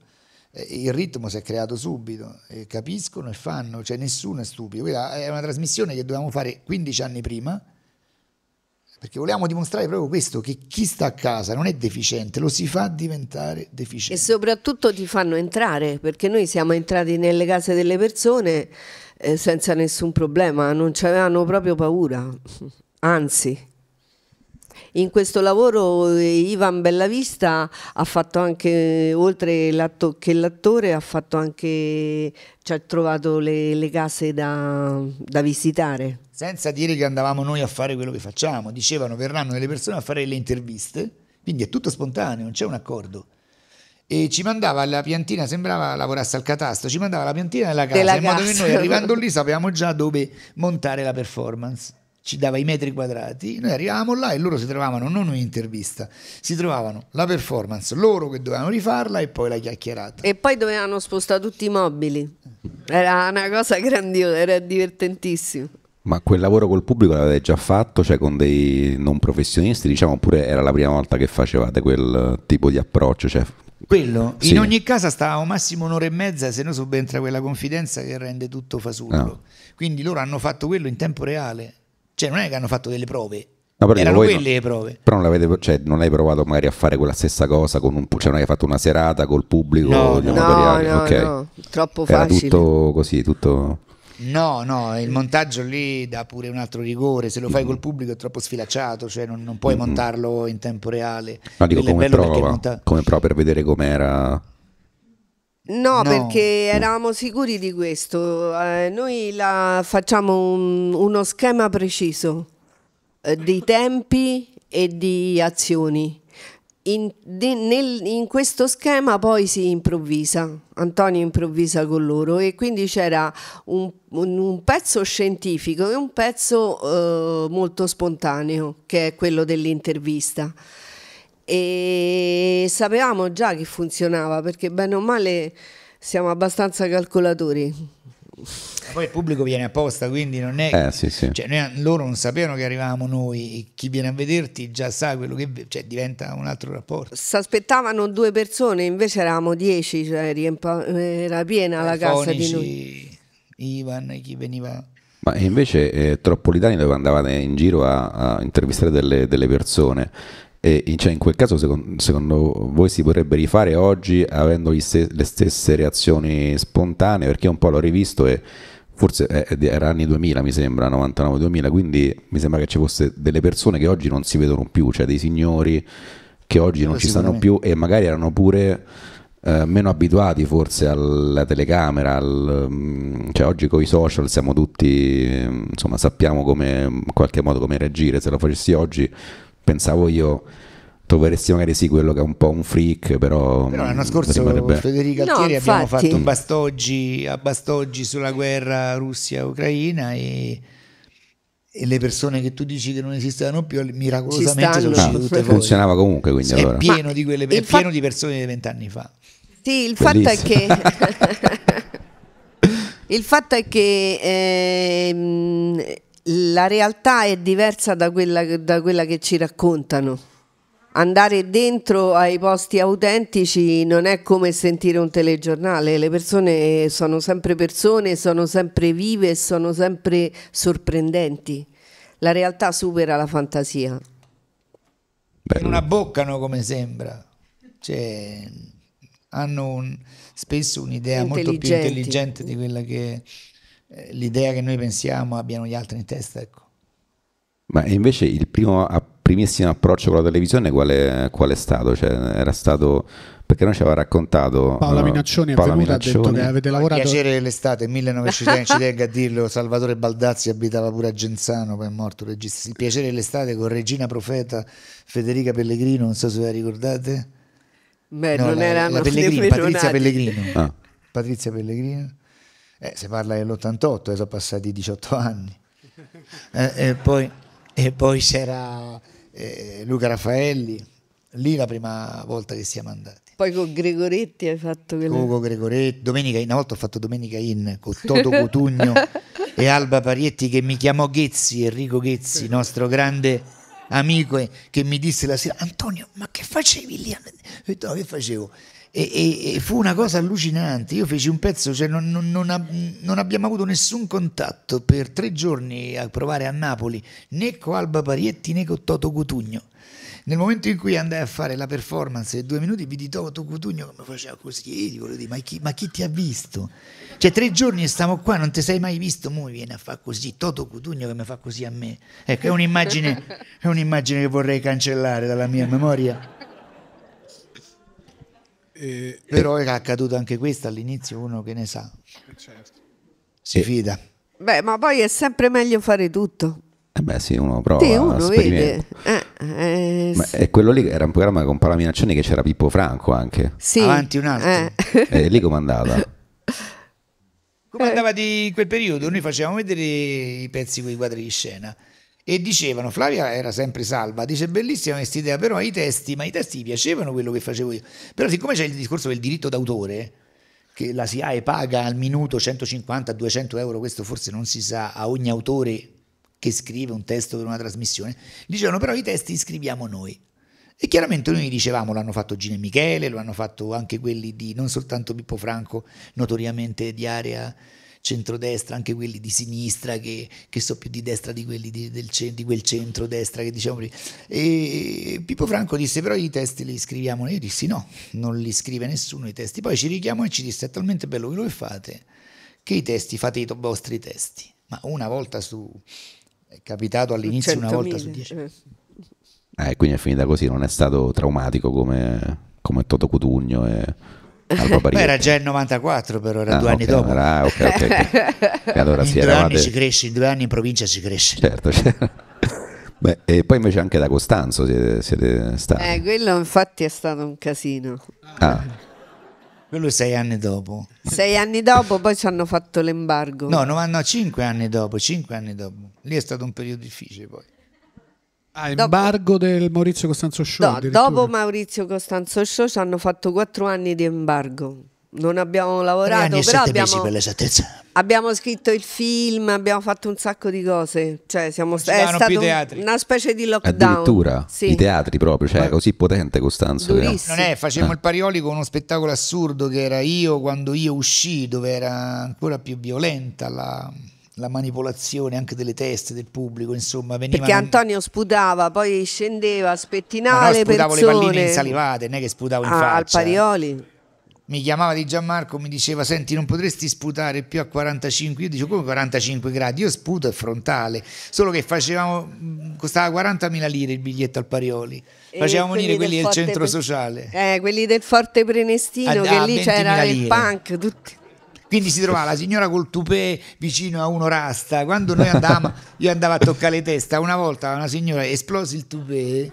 Eh, Il ritmo si è creato subito, e capiscono e fanno, cioè nessuno è stupido. Quella è una trasmissione che dovevamo fare 15 anni prima, perché volevamo dimostrare proprio questo, che chi sta a casa non è deficiente, lo si fa diventare E deficiente. soprattutto ti fanno entrare, perché noi siamo entrati nelle case delle persone eh, senza nessun problema, non ci avevano proprio paura, anzi. In questo lavoro eh, Ivan Bellavista ha fatto anche, oltre l'atto- che l'attore, ha fatto anche, ci ha trovato le, le case da, da visitare. Senza dire che andavamo noi a fare quello che facciamo, dicevano verranno delle persone a fare le interviste, quindi è tutto spontaneo, non c'è un accordo. E ci mandava la piantina, sembrava lavorasse al catasto, ci mandava la piantina della casa, Della in modo che noi arrivando lì sapevamo già dove montare la performance. Ci dava i metri quadrati, noi arrivavamo là e loro si trovavano non un'intervista, si trovavano la performance, loro che dovevano rifarla e poi la chiacchierata. E poi dovevano spostare tutti i mobili. Era una cosa grandiosa, era divertentissimo. Ma quel lavoro col pubblico l'avete già fatto, cioè con dei non professionisti, diciamo, oppure era la prima volta che facevate quel tipo di approccio? Cioè, Quello, Sì. in ogni casa stavamo massimo un'ora e mezza, se no subentra quella confidenza che rende tutto fasullo. No. Quindi loro hanno fatto quello in tempo reale. Cioè non è che hanno fatto delle prove, No, però erano quelle no- le prove. Però non, cioè, non hai provato magari a fare quella stessa cosa con un cioè non hai fatto una serata col pubblico No, no. No, amatoriali? no, troppo Era facile. tutto così, tutto No, no, il montaggio lì dà pure un altro rigore, se lo fai col pubblico è troppo sfilacciato, cioè non, non puoi montarlo in tempo reale. No, dico come prova, monta- come prova per vedere com'era. No, No. perché eravamo sicuri di questo. Eh, noi la facciamo un- uno schema preciso eh, di tempi e di azioni. In, di- nel- in questo schema poi si improvvisa, Antonio improvvisa con loro e quindi c'era un, un- un pezzo scientifico e un pezzo eh, molto spontaneo, che è quello dell'intervista e sapevamo già che funzionava perché bene o male siamo abbastanza calcolatori. Ma Poi il pubblico viene apposta, quindi non è... Eh, sì, sì. Cioè, noi- loro non sapevano che arrivavamo noi, e chi viene a vederti già sa quello che... Cioè, diventa un altro rapporto. Si aspettavano due persone, invece eravamo dieci, cioè riempa- era piena la casa di noi. Ivan, chi veniva... Ma invece eh, Troppolitani dove andavate in giro a, a intervistare delle, delle persone. E in- cioè, in quel caso, secondo, secondo voi si potrebbe rifare oggi avendo ste- le stesse reazioni spontanee? Perché io un po' l'ho rivisto e forse eh, era anni 2000, mi sembra, 99-2000, quindi mi sembra che ci fosse delle persone che oggi non si vedono più, cioè dei signori che oggi non Quello ci stanno più e magari erano pure eh, meno abituati forse alla telecamera, al, mm, cioè oggi con i social siamo tutti, mm, insomma sappiamo come, in qualche modo come reagire, se lo facessi oggi pensavo io troveresti magari sì quello che è un po' un freak, però, Però l'anno mm, scorso rimarrebbe- Federica No, Altieri abbiamo infatti. fatto Bastoggi, a Bastoggi sulla guerra Russia-Ucraina e, e le persone che tu dici che non esistevano più miracolosamente sono uscite Ah, tutte fuori. funzionava comunque quindi È allora. pieno, Ma di, quelle, è fa- pieno di persone di vent'anni fa. Sì, il fatto è che Bellissimo. il fatto è che ehm, la realtà è diversa da quella, da quella che ci raccontano. Andare dentro ai posti autentici non è come sentire un telegiornale, le persone sono sempre persone, sono sempre vive e sono sempre sorprendenti. La realtà supera la fantasia. Bello. non abboccano come sembra, cioè, hanno un- spesso un'idea molto più intelligente di quella che l'idea che noi pensiamo abbiano gli altri in testa. Ecco. Ma invece il primo, a- primissimo approccio con la televisione qual è, qual è stato? Cioè, era stato perché noi ci aveva raccontato Paola eh, Minaccioni è Paola venuta e ha detto Minaccioni. che avete Il lavorato piacere dell'estate 1900 ci tengo a dirlo Salvatore Baldazzi abitava pure a Genzano poi è morto il regista il piacere dell'estate con Regina Profeta Federica Pellegrino non so se ve la ricordate Beh, No, non la, erano la Pellegrino, nemmeno Patrizia. Pellegrino Ah. Patrizia Pellegrino eh, si parla dell'88 eh, sono passati 18 anni Eh, e, poi, e poi c'era eh, Luca Raffaelli lì la prima volta che siamo andati Poi con Gregoretti hai fatto quella... Ugo Gregoretti, Domenica In, una volta ho fatto Domenica In con Toto Cotugno e Alba Parietti che mi chiamò Ghezzi, Enrico Ghezzi, nostro grande amico che mi disse la sera Antonio ma che facevi lì? Ho detto no che facevo? E, e- fu una cosa allucinante, io feci un pezzo, cioè non, non- non non abbiamo avuto nessun contatto per tre giorni a provare a Napoli né con Alba Parietti né con Toto Cotugno. Nel momento in cui andai a fare la performance di due minuti, vidi Toto Cutugno mi faceva così, e volevo dire, ma chi, ma chi ti ha visto? Cioè tre giorni e stiamo qua, non ti sei mai visto, mo viene a fare così, Toto Cutugno che mi fa così a me. Ecco, è un'immagine, è un'immagine che vorrei cancellare dalla mia memoria. Eh, Però è accaduto anche questo all'inizio, uno che ne sa, certo. si E- fida. Beh, ma poi è sempre meglio fare tutto. Eh beh sì, uno prova, Sì, uno vede. Eh, eh, Ma è quello lì era un programma con Paola Minaccioni che c'era Pippo Franco anche. sì, Avanti un altro. eh. E lì com'è andata? Come andava di quel periodo? Noi facevamo vedere i pezzi con i quadri di scena e dicevano, Flavia era sempre salva, dice bellissima questa idea, però i testi, ma i testi piacevano quello che facevo io. Però siccome c'è il discorso del diritto d'autore, che la SIAE paga al minuto 150-200 euro, questo forse non si sa, a ogni autore che scrive un testo per una trasmissione, dicevano però i testi li scriviamo noi. E chiaramente noi dicevamo, l'hanno fatto Gino e Michele, lo hanno fatto anche quelli di, non soltanto Pippo Franco, notoriamente di area centrodestra, anche quelli di sinistra che, che so più di destra di quelli di, del di quel centrodestra che diciamo prima. E Pippo Franco disse però i testi li scriviamo noi, io dissi no, non li scrive nessuno i testi, poi ci richiamo e ci disse è talmente bello quello che fate che i testi fate i to- vostri testi. Ma una volta su... È capitato all'inizio una volta su 100.000, dieci. eh. Quindi è finita così, non è stato traumatico come, come Toto Cutugno e. era già il 94 però, era Ah, due anni ok, dopo. era- ah, ok, ok, ok. E allora in sì, due eravate... anni si cresce, in due anni in provincia si cresce. Certo, certo. Beh, e poi invece anche da Costanzo siete, siete stati. Eh, quello infatti è stato un casino. Ah, Quello è sei anni dopo. Sei anni dopo poi ci hanno fatto l'embargo. No, no, no, cinque anni dopo, cinque anni dopo. Lì è stato un periodo difficile poi. Ah, embargo del Maurizio Costanzo Show. No, dopo Maurizio Costanzo Show ci hanno fatto quattro anni di embargo. Non abbiamo Tre lavorato, anni e però abbiamo, per l'esattezza. abbiamo scritto il film, abbiamo fatto un sacco di cose. Cioè, siamo ci è stato un- una specie di lockdown. addirittura Sì. i teatri proprio, cioè così potente Costanzo. che- Durissimo. Non è, Ah. facevamo il Parioli con uno spettacolo assurdo che era io quando io uscì, dove era ancora più violenta la, la manipolazione anche delle teste del pubblico, insomma, venivano Perché Antonio sputava, poi scendeva a Ma spettinare no, le sputavo le persone palline insalivate, non è che sputavo in Ah, faccia. al Parioli. mi chiamava di Gianmarco, mi diceva senti non potresti sputare più a 45, io dicevo come 45 gradi, io sputo è frontale, solo che facevamo, mh, costava 40.000 lire il biglietto al Parioli, facevamo venire quelli del Forte centro Pre- sociale, Eh, quelli del Forte Prenestino, A- che a lì 20.000 c'era il punk, tutti. Quindi si trovava la signora col tupè vicino a uno rasta, quando noi andavamo, io andavo a toccare le testa, una volta una signora esplosi il tupè,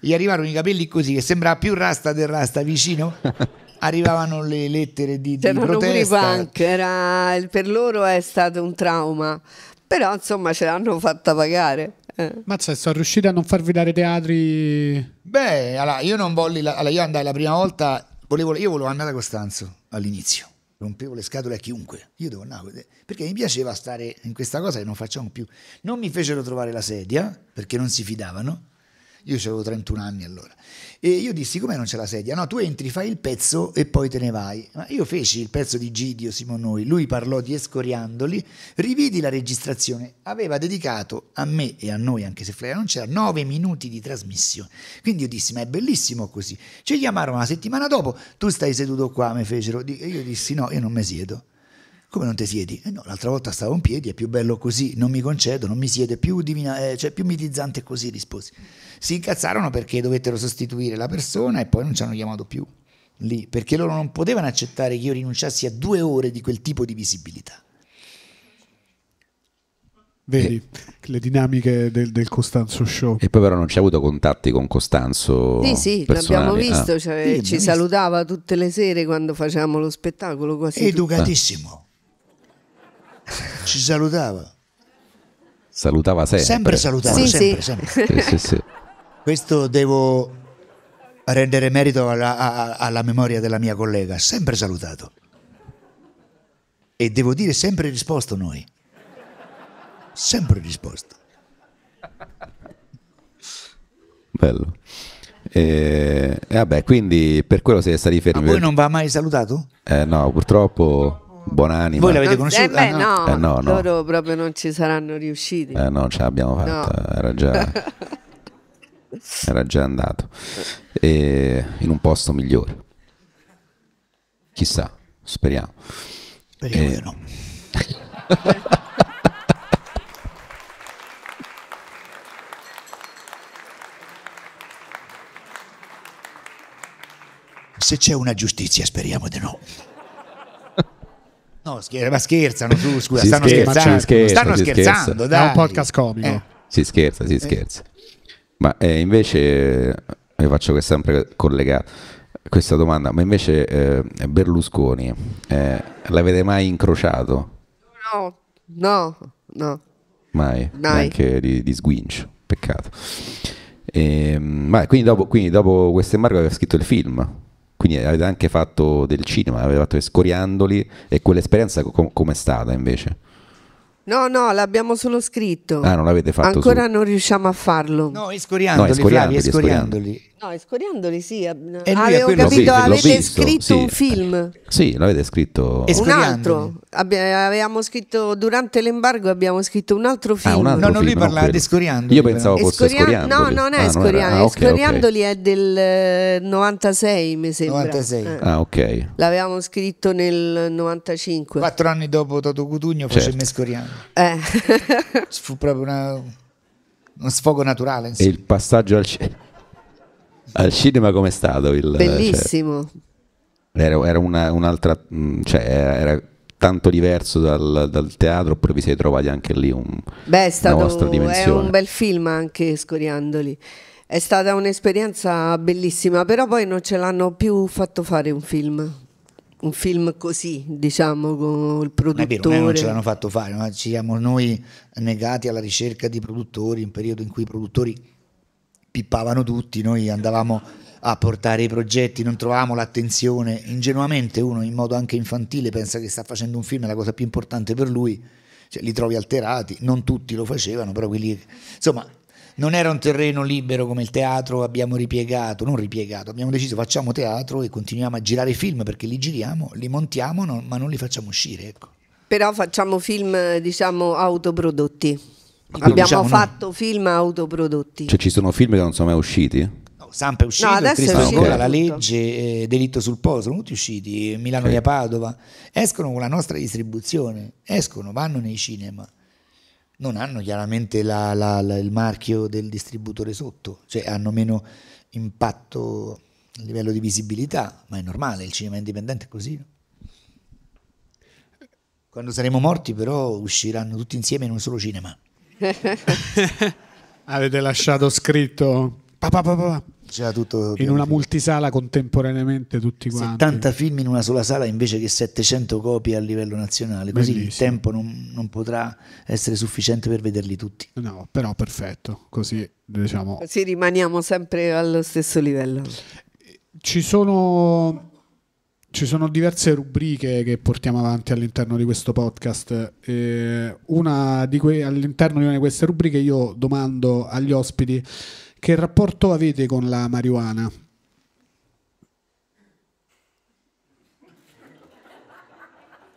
gli arrivarono i capelli così, che sembrava più rasta del rasta vicino, arrivavano le lettere di, di protesta. punk, era- per loro è stato un trauma. Però insomma ce l'hanno fatta pagare. eh. Mazza, sono riusciti a non farvi dare teatri. Beh, allora, io non volli, la- allora, io andai la prima volta, volevo, io volevo andare a Costanzo all'inizio, rompevo le scatole a chiunque, io devo andare, perché mi piaceva stare in questa cosa che non facciamo più. Non mi fecero trovare la sedia, perché non si fidavano, io avevo 31 anni allora, e io dissi, come non c'è la sedia? No, tu entri, fai il pezzo e poi te ne vai. Ma io feci il pezzo di Gidio Simonoi, lui parlò di Escoriandoli, rividi la registrazione, aveva dedicato a me e a noi, anche se Flavia non c'era, nove minuti di trasmissione. Quindi io dissi, ma è bellissimo così. Ci chiamarono una settimana dopo, tu stai seduto qua, mi fecero. E io dissi, no, io non mi siedo. Come non ti siedi? Eh no, l'altra volta stavo in piedi, è più bello così, non mi concedo, non mi siedo, è più, divina, eh, cioè più mitizzante così, risposi. Si incazzarono perché dovettero sostituire la persona e poi non ci hanno chiamato più lì, perché loro non potevano accettare che io rinunciassi a due ore di quel tipo di visibilità. Vedi le dinamiche del, del Costanzo Show. E poi però non c'è avuto contatti con Costanzo. Sì, sì, personali? l'abbiamo Ah. visto, cioè, Sì, ci visto. salutava tutte le sere quando facevamo lo spettacolo. Quasi. Educatissimo. Ci salutava. Salutava sempre. Sempre salutava, Sì, sempre, sì. sempre. Sì, sì, sì. Questo devo rendere merito alla, a- alla memoria della mia collega, sempre salutato. E devo dire sempre risposto noi. Sempre risposto. Bello. E, e vabbè, quindi per quello siete stati Ma fermi. voi per- non va mai salutato? Eh, no, purtroppo buonanima. Voi l'avete conosciuto? eh, beh, Ah, no, Eh, no, no. loro proprio non ci saranno riusciti. Eh no, ce l'abbiamo fatta, era già era già andato. E in un posto migliore. Chissà, speriamo. Speriamo Eh. di no. Se c'è una giustizia, speriamo di no. No, scher- ma scherzano, su, scusa, Si stanno scherza, scherzando. scherza, stanno si scherzando, scherza. È un podcast comico. Eh. Si scherza, si scherza. Ma eh, invece, eh, io faccio che sempre collegato questa domanda, ma invece eh, Berlusconi, eh, l'avete mai incrociato? No, no, no. Mai, Mai. neanche di, di sguincio, peccato. Ehm, ma quindi dopo, quindi dopo questo embargo aveva scritto il film, quindi avete anche fatto del cinema, avete fatto Escoriandoli e quell'esperienza com- com'è stata invece? No, no, l'abbiamo solo scritto. Ah, non l'avete fatto Ancora su- non riusciamo a farlo. No, escoriandoli, No, escoriandoli, Flavia, escoriandoli. No, Escoriandoli sì. ab- lui Avevo quello- capito, l'ho avete visto, scritto sì. un film. Sì, l'avete scritto. E- Un altro. Abbi- avevamo scritto durante l'embargo abbiamo scritto un altro film. Ah, un altro No, no, lui film, parlava quello. di Escoriandoli, Io pensavo fosse Escoria- Scoriandoli. No, non è Ah, Escoriandoli. ah, ok, ok. Escoriandoli è del eh, 96, mi sembra. 96. Eh. Ah, ok. L'avevamo scritto nel 95. Quattro anni dopo Toto Cutugno Certo. facemmo Escoriandoli. Eh. Fu proprio una- uno sfogo naturale. E insomma. il passaggio al, ci- al cinema com'è stato? Il, cioè, Bellissimo. era era una- un'altra, mh, cioè era, era tanto diverso dal, dal teatro, oppure vi siete trovati anche lì un, Beh, è una stato vostra è dimensione? un bel film anche Scoriandoli. È stata un'esperienza bellissima, però poi non ce l'hanno più fatto fare un film. Un film così, diciamo, con il Non è vero, non è non produttore. ce l'hanno fatto fare, ma ci siamo noi negati alla ricerca di produttori, un periodo in cui i produttori pippavano tutti, noi andavamo a portare i progetti, non trovavamo l'attenzione, ingenuamente uno in modo anche infantile pensa che sta facendo un film, è la cosa più importante per lui, cioè, li trovi alterati, non tutti lo facevano, però quelli... Insomma, non era un terreno libero come il teatro, abbiamo ripiegato, non ripiegato, abbiamo deciso facciamo teatro e continuiamo a girare film perché li giriamo, li montiamo, no- ma non li facciamo uscire, ecco. Però facciamo film, diciamo, autoprodotti. Abbiamo diciamo fatto film autoprodotti. Cioè ci sono film che non sono mai usciti? No, Samp è uscito, No, è Cristo uscito Ancora, la legge, eh, Delitto sul Po, sono tutti usciti, Milano Ok. via Padova, escono con la nostra distribuzione, escono, vanno nei cinema, non hanno chiaramente la- la- la- il marchio del distributore sotto, cioè hanno meno impatto a livello di visibilità, ma è normale, il cinema indipendente è così. Quando saremo morti però usciranno tutti insieme in un solo cinema. Avete lasciato scritto pa, pa, pa, pa, C'era tutto in una multisala contemporaneamente tutti quanti. 70 film in una sola sala invece che 700 copie a livello nazionale, così il Bellissimo. tempo non, non potrà essere sufficiente per vederli tutti. No, però perfetto, così diciamo. Così rimaniamo sempre allo stesso livello. Ci sono, ci sono diverse rubriche che portiamo avanti all'interno di questo podcast. Eh, una di que- all'interno di una di queste rubriche io domando agli ospiti che rapporto avete con la marijuana?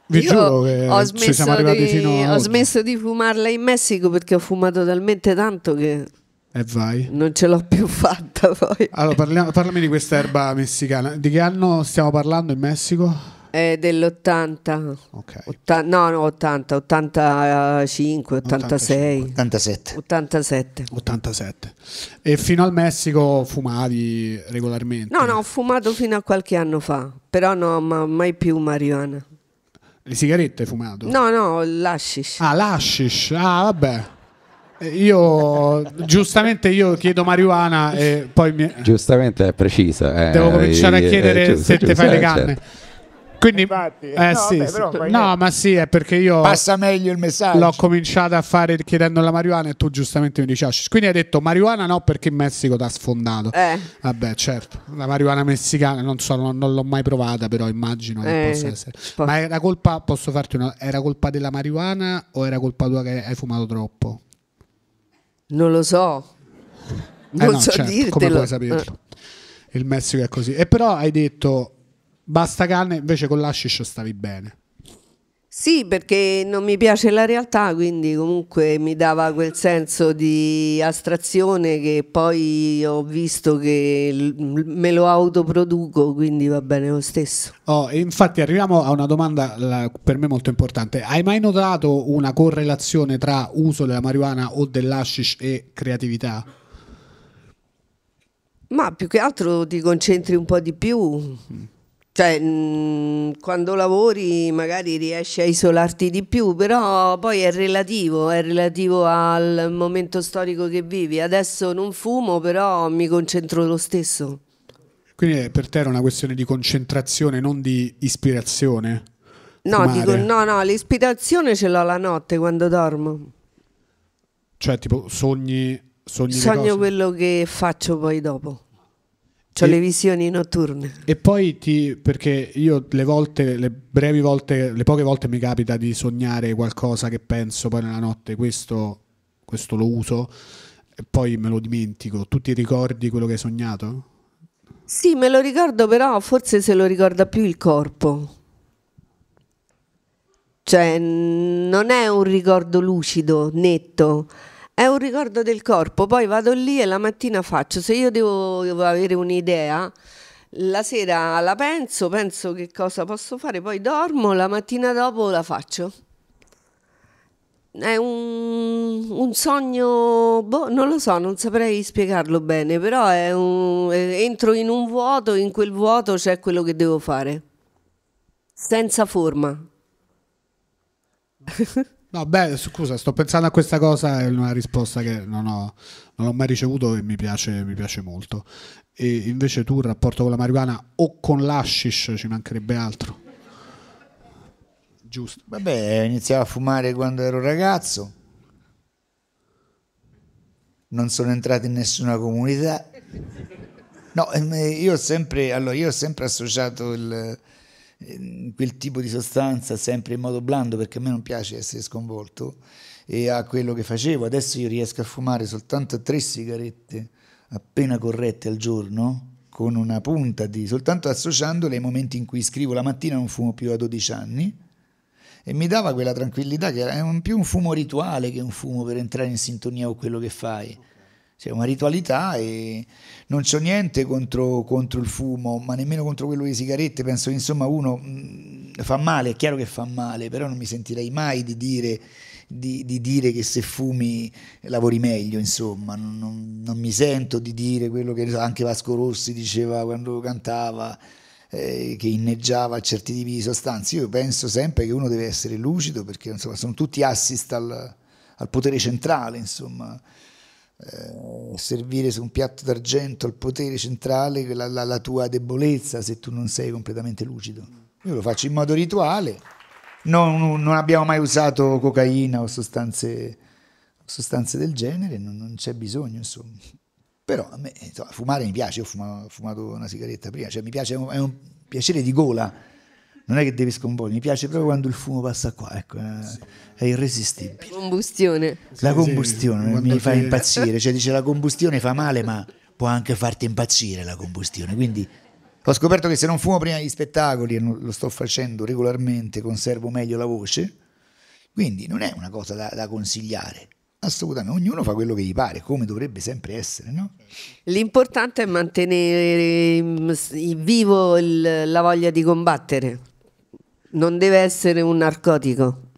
Vi Io giuro che ho ci siamo smesso, arrivati di, a ho smesso di fumarla in Messico perché ho fumato talmente tanto che E vai. non ce l'ho più fatta poi. Allora, parliamo, parlami di questa erba messicana. Di che anno stiamo parlando in Messico? È dell'80. Ok. Otta- no, no, 80, 85, 86, 87. 87. 87. E fino al Messico fumavi regolarmente? No, no, ho fumato fino a qualche anno fa, però no, ma mai più marijuana. Le sigarette hai fumato? No, no, l'ashish. Ah, l'ashish. Ah, vabbè. Eh, Io, giustamente, io chiedo marijuana e poi mi... Giustamente è precisa. eh, devo cominciare a eh, chiedere giusto, se te giusto, fai le eh, canne. certo. Quindi, Infatti, eh, no, sì, vabbè, sì. però no, ma sì, è perché io Passa meglio il messaggio. l'ho cominciata a fare chiedendo la marijuana e tu giustamente mi dici hashish. Quindi hai detto marijuana no perché in Messico ti ha sfondato. Eh, Vabbè, certo, la marijuana messicana non so, non, non l'ho mai provata, però immagino che Eh, possa essere. po- Ma era colpa, posso farti una, era colpa della marijuana o era colpa tua che hai fumato troppo? Non lo so. Eh Non no, so certo, dirtelo. come puoi saperlo? Il Messico è così. E però hai detto basta canne, invece con l'ashish stavi bene. Sì, perché non mi piace la realtà, quindi comunque mi dava quel senso di astrazione che poi ho visto che me lo autoproduco, quindi va bene lo stesso. Oh, infatti arriviamo a una domanda la- per me molto importante. Hai mai notato una correlazione tra uso della marijuana o dell'ashish e creatività? Ma più che altro ti concentri un po' di più. Cioè, mh, quando lavori magari riesci a isolarti di più, però poi è relativo, è relativo al momento storico che vivi. Adesso non fumo, però mi concentro lo stesso. Quindi per te era una questione di concentrazione, non di ispirazione? No, dico, no, no, l'ispirazione ce l'ho la notte quando dormo. Cioè, tipo, sogni, sogni Sogno quello che faccio poi dopo. Ho le visioni notturne. E poi ti, perché io le volte, le brevi volte, le poche volte mi capita di sognare qualcosa che penso poi nella notte, questo, questo lo uso, e poi me lo dimentico. Tu ti ricordi quello che hai sognato? Sì, me lo ricordo, però forse se lo ricorda più il corpo. Cioè, non è un ricordo lucido, netto, è un ricordo del corpo. Poi vado lì e la mattina faccio. Se io devo, devo avere un'idea, la sera la penso, penso che cosa posso fare, poi dormo, la mattina dopo la faccio. È un, un sogno, boh, non lo so, non saprei spiegarlo bene, però è un, entro in un vuoto, in quel vuoto c'è quello che devo fare, senza forma. No, beh, scusa, sto pensando a questa cosa, è una risposta che non ho, non ho mai ricevuto e mi piace, mi piace molto. E invece tu il rapporto con la marijuana o con l'ashish ci mancherebbe altro. Giusto. Vabbè, iniziavo a fumare quando ero ragazzo. Non sono entrato in nessuna comunità. No, io sempre, allora, io ho sempre associato il, quel tipo di sostanza sempre in modo blando perché a me non piace essere sconvolto e a quello che facevo. Adesso io riesco a fumare soltanto tre sigarette appena corrette al giorno con una punta di soltanto associandole ai momenti in cui scrivo la mattina non fumo più a 12 anni e mi dava quella tranquillità che un, più un fumo rituale che un fumo per entrare in sintonia con quello che fai. Cioè una ritualità e non c'ho niente contro, contro, il fumo, ma nemmeno contro quello di sigarette. Penso che insomma uno mh, fa male, è chiaro che fa male, però non mi sentirei mai di dire, di, di dire che se fumi lavori meglio, insomma. Non, non, non, mi sento di dire quello che anche Vasco Rossi diceva quando cantava eh, che inneggiava certi tipi di sostanze. Io penso sempre che uno deve essere lucido perché insomma, sono tutti assist al, al potere centrale, insomma. Eh, servire su un piatto d'argento al potere centrale la, la, la, tua debolezza se tu non sei completamente lucido. Io lo faccio in modo rituale, non, non abbiamo mai usato cocaina o sostanze, sostanze del genere, non, non c'è bisogno, insomma. Però a me insomma, fumare mi piace, ho fumato, ho fumato, una sigaretta prima, cioè mi piace, è un, piacere di gola, non è che devi sconvolgere, mi piace proprio quando il fumo passa qua, ecco, è, è irresistibile. La combustione. La combustione sì, mi fa impazzire, cioè dice la combustione fa male ma può anche farti impazzire la combustione, quindi ho scoperto che se non fumo prima degli spettacoli e lo sto facendo regolarmente conservo meglio la voce, quindi non è una cosa da, da consigliare. Assolutamente, ognuno fa quello che gli pare, come dovrebbe sempre essere. No? L'importante è mantenere mm, vivo il, la voglia di combattere, non deve essere un narcotico.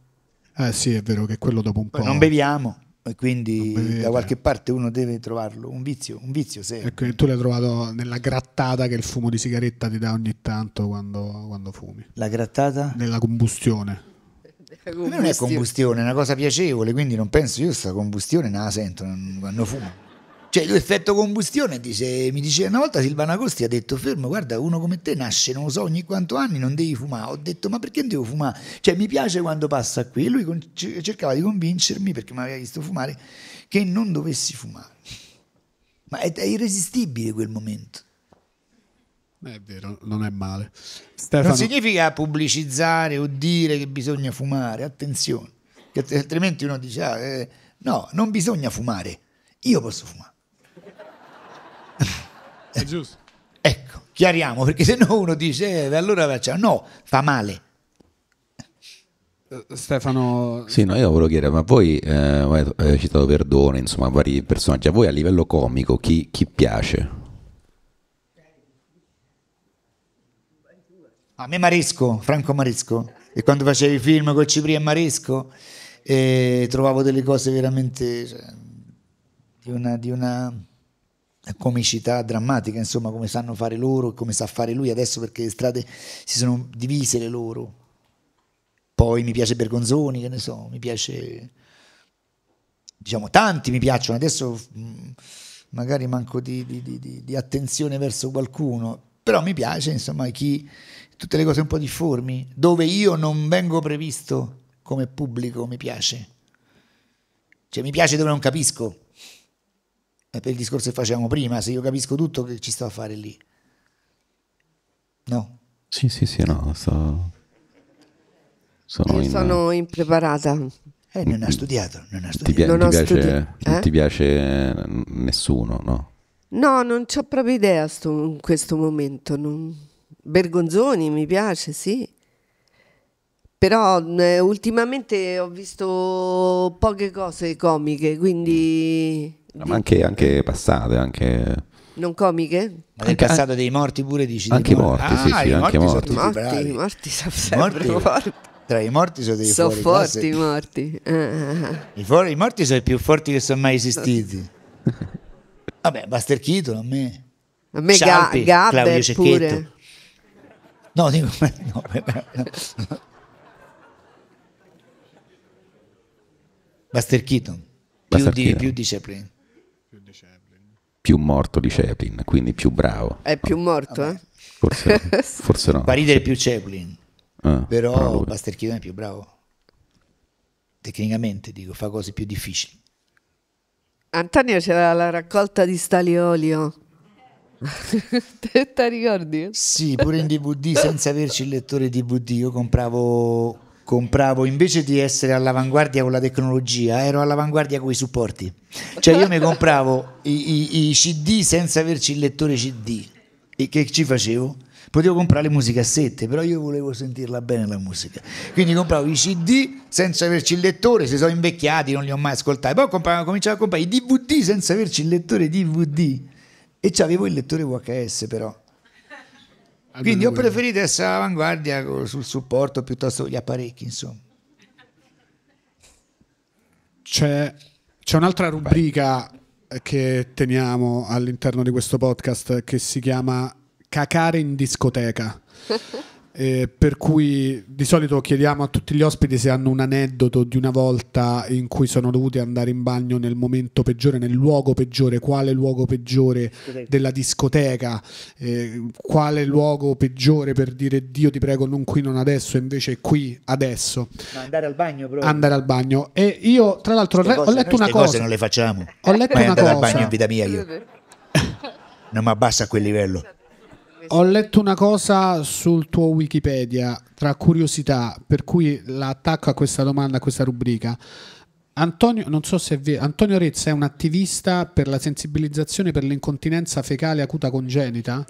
Eh sì, è vero che quello dopo un Poi po'... Non beviamo, e quindi da qualche parte uno deve trovarlo, un vizio, un vizio serio. Ecco, tu l'hai trovato nella grattata che il fumo di sigaretta ti dà ogni tanto quando, quando fumi. La grattata? Nella combustione. Non è combustione, è una cosa piacevole, quindi non penso io questa combustione non la sento quando fumo. Cioè l'effetto combustione dice, mi dice una volta Silvana Costi ha detto fermo guarda uno come te nasce non lo so ogni quanto anni non devi fumare. Ho detto ma perché non devo fumare? Cioè mi piace quando passa qui. E lui cercava di convincermi perché mi aveva visto fumare che non dovessi fumare. Ma è, è irresistibile quel momento. È vero, non è male. Stefano... Non significa pubblicizzare o dire che bisogna fumare, attenzione, altrimenti uno dice, ah, eh, no, non bisogna fumare, io posso fumare. È giusto. ecco, chiariamo, perché se no uno dice, eh, allora facciamo, no, fa male. Eh, Stefano... Sì, no, io volevo chiedere, ma voi eh, avete citato Perdone, insomma, vari personaggi, a voi a livello comico chi, chi piace? A me Maresco, Franco Maresco, e quando facevi i film con Cipri e Maresco eh, trovavo delle cose veramente cioè, di, una, di una comicità drammatica, insomma, come sanno fare loro e come sa fare lui adesso perché le strade si sono divise le loro. Poi mi piace Bergonzoni, che ne so, mi piace diciamo tanti mi piacciono, adesso mm, magari manco di, di, di, di attenzione verso qualcuno, però mi piace insomma chi tutte le cose un po' difformi, dove io non vengo previsto come pubblico, mi piace. Cioè mi piace dove non capisco. È per il discorso che facevamo prima, se io capisco tutto che ci sto a fare lì. No? Sì, sì, sì, no, sto... sono, in... sono impreparata. Eh, non ha studiato, non ha studiato. Ti, pi- non ti, piace, studi- eh? ti piace nessuno, no? No, non c'ho proprio idea sto- in questo momento. non- Bergonzoni mi piace, sì. Però eh, ultimamente ho visto poche cose comiche, quindi... Ma anche, anche passate, anche... Non comiche? Ma del passato dei morti pure dici? dei Anche i morti, sì, sì, i anche morti sono morti. Morti, morti sono sempre morti- forti. Tra i morti sono dei Sono fuori forti i morti. Eh, eh, eh. I, fuori- i morti sono i più forti che sono mai esistiti. Vabbè, Buster Keaton a me. A me Ga- Claudio Gabber Cecchetto. pure. No, dico, no, no. Buster Keaton. Più, Buster di, Keaton. più di Chaplin. Più morto di Chaplin, quindi più bravo. È più morto, eh? Forse, forse no. Fa ridere più Chaplin. Ah, Però però lui- Buster Keaton è più bravo. Tecnicamente, dico, fa cose più difficili. Antonio c'era la raccolta di staliolio. Te te ricordi? Sì, pure in DVD senza averci il lettore DVD. Io compravo, compravo invece di essere all'avanguardia con la tecnologia, ero all'avanguardia con i supporti. Cioè, io mi compravo i, i- i CD senza averci il lettore CD. E che ci facevo? Potevo comprare le musicassette, però io volevo sentirla bene la musica. Quindi compravo i CD senza averci il lettore, si sono invecchiati, non li ho mai ascoltati. Poi compravo- cominciavo a comprare i DVD senza averci il lettore DVD. E c'avevo il lettore VHS però. Quindi ho preferito essere all'avanguardia sul supporto piuttosto che gli apparecchi, insomma. C'è, c'è un'altra rubrica che teniamo all'interno di questo podcast che si chiama Cacare in discoteca. Eh, per cui di solito chiediamo a tutti gli ospiti se hanno un aneddoto di una volta in cui sono dovuti andare in bagno nel momento peggiore, nel luogo peggiore, quale luogo peggiore della discoteca, eh, quale luogo peggiore per dire Dio ti prego non qui non adesso invece qui adesso Ma andare al bagno proprio. andare al bagno. E io, tra l'altro, re- ho letto una Queste cose cosa. non le facciamo. Ho letto Mai una andare al cosa. bagno in vita mia io. Non mi abbasso a quel livello. Ho letto una cosa sul tuo Wikipedia tra curiosità, per cui l'attacco a questa domanda, a questa rubrica. Antonio, non so se è Antonio Rezza è un attivista per la sensibilizzazione per l'incontinenza fecale acuta congenita.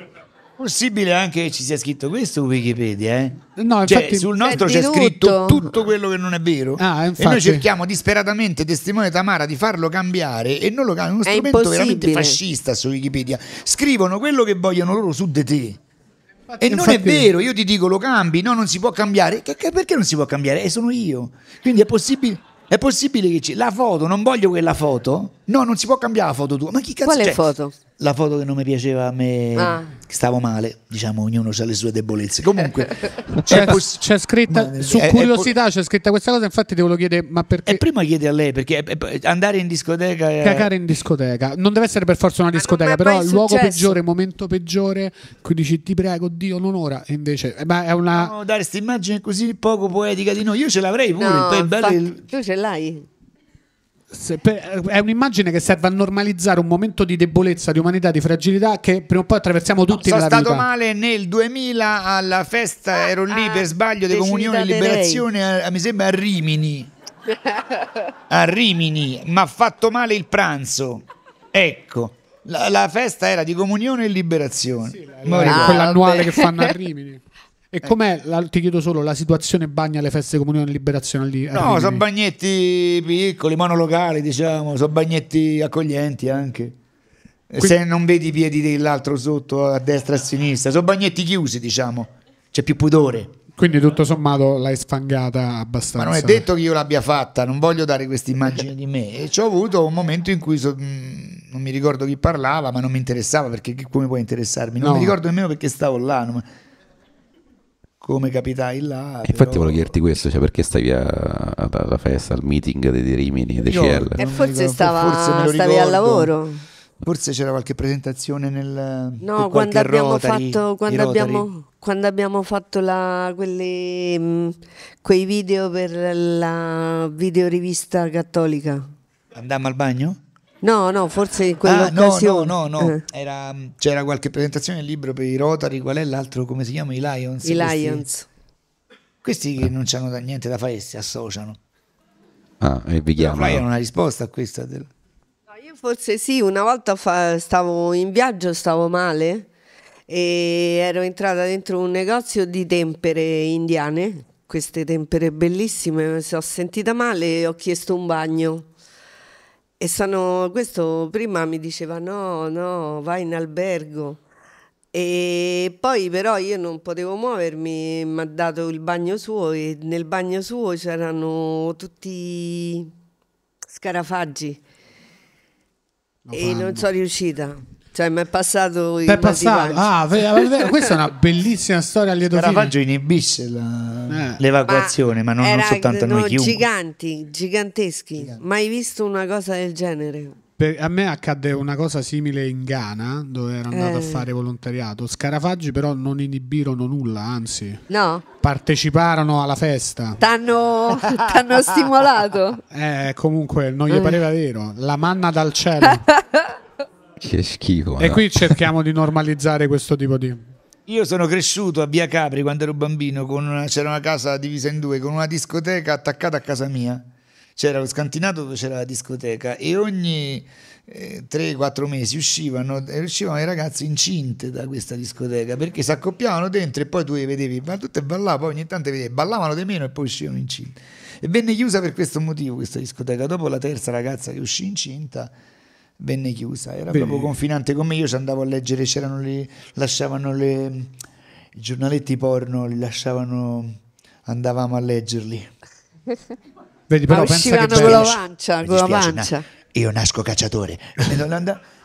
Possibile anche che ci sia scritto questo su Wikipedia, eh? No, Cioè, infatti, sul nostro È c'è scritto tutto. quello che non è vero. Ah, e noi cerchiamo disperatamente, testimone Tamara, di farlo cambiare e non lo cambia. È uno È strumento veramente impossibile. fascista su Wikipedia. Scrivono quello che vogliono loro su di te. E non infatti- è vero, io ti dico lo cambi, no, non si può cambiare. Che- che- perché non si può cambiare? E sono io. Quindi è possibile, è possibile che ci... La foto, non voglio quella foto. No, non si può cambiare la foto tua. Ma chi cazzo Quale c'è? foto? La foto che non mi piaceva a me, Ah. stavo male. Diciamo, ognuno ha le sue debolezze. Comunque, c'è, è poss- c'è scritta Ma- su è- è curiosità, c'è scritta questa cosa. Infatti, ti volevo chiedere, ma E perché prima chiedi a lei perché è- è- andare in discoteca è... cacare in discoteca? Non deve essere per forza una discoteca, è però il luogo peggiore, momento peggiore, qui dici ti prego, Dio, non ora. E invece, eh, ma è una. No, dare questa immagine così poco poetica di noi. Io ce l'avrei pure. No, poi è bello tu ce l'hai? Se- per- è un'immagine che serve a normalizzare un momento di debolezza, di umanità, di fragilità che prima o poi attraversiamo tutti Sono nella stato vita. male nel 2000 alla festa, ero lì ah, per sbaglio di comunione e liberazione, a- mi sembra a Rimini. A Rimini, mi ha fatto male il pranzo. Ecco, la, la festa era di comunione e liberazione. Mo Eh, ricordo. quella annuale che fanno a Rimini. E com'è, la- ti chiedo solo, la situazione bagna alle feste comunione e liberazione lì? No, sono bagnetti piccoli, monolocali, diciamo, sono bagnetti accoglienti anche. Se non vedi i piedi dell'altro sotto a destra e a sinistra, sono bagnetti chiusi, diciamo. C'è più pudore. Quindi tutto sommato l'hai sfangata abbastanza. Ma non è detto che io l'abbia fatta, non voglio dare questa immagine di me. E ci ho avuto un momento in cui so- mh, non mi ricordo chi parlava, ma non mi interessava perché come può interessarmi? Non No. mi ricordo nemmeno perché stavo là. non- Come capitai là. E infatti però- volevo chiederti questo, cioè perché stai via alla festa, al meeting di, di Rimini, di Io- CL? E forse, stava, forse stavi al lavoro. Forse c'era qualche presentazione nel No, quando qualche abbiamo Rotary, fatto quando abbiamo, quando abbiamo fatto la, quelle, mh, quei video per la videorivista cattolica. Andammo al bagno? No, no, forse in Ah, no, no, quell'occasione. no, no. Eh, Era- c'era qualche presentazione del libro per i Rotary, qual è l'altro, come si chiama? I Lions. I questi- Lions. Questi che non hanno da niente da fare si associano. Ah, e vi chiamano. ha una risposta a questa. del- No, io io forse sì, una volta fa- stavo in viaggio, stavo male e ero entrata dentro un negozio di tempere indiane, queste tempere bellissime, mi sono sentita male e ho chiesto un bagno. E sono, questo prima mi diceva no, no, vai in albergo. E poi però io non potevo muovermi, mi ha dato il bagno suo e nel bagno suo c'erano tutti scarafaggi Lo e non sono riuscita. Cioè mi è passato il passato. Ah, ve- ve- questa è una bellissima storia a lieto fine. Caravaggio inibisce la- Eh. l'evacuazione, ma, non, non era- soltanto a noi, no, chiunque. giganti, giganteschi. Mai visto una cosa del genere? Per- a me accadde una cosa simile in Ghana, dove ero andato a Eh. fare volontariato. Scarafaggi però non inibirono nulla, anzi, No? parteciparono alla festa. T'hanno, t'hanno stimolato? Eh, comunque non gli pareva vero. La manna dal cielo. Che schifo. e no? qui cerchiamo di normalizzare questo tipo di... Io sono cresciuto a Via Capri quando ero bambino, con una- c'era una casa divisa in due, con una discoteca attaccata a casa mia. C'era lo scantinato dove c'era la discoteca e ogni 3-4 mesi uscivano, e uscivano i ragazzi incinte da questa discoteca perché si accoppiavano dentro e poi tu li vedevi, ma tutte ballavano, poi ogni tanto vedevi, ballavano di meno e poi uscivano incinte. E venne chiusa per questo motivo questa discoteca. Dopo la terza ragazza che uscì incinta venne chiusa, era Beh. proprio confinante con me, io ci andavo a leggere, c'erano le, lasciavano le, i giornaletti porno, li lasciavano, andavamo a leggerli. Vedi, però Ah, pensa che con la pancia, con la pancia. io nasco cacciatore.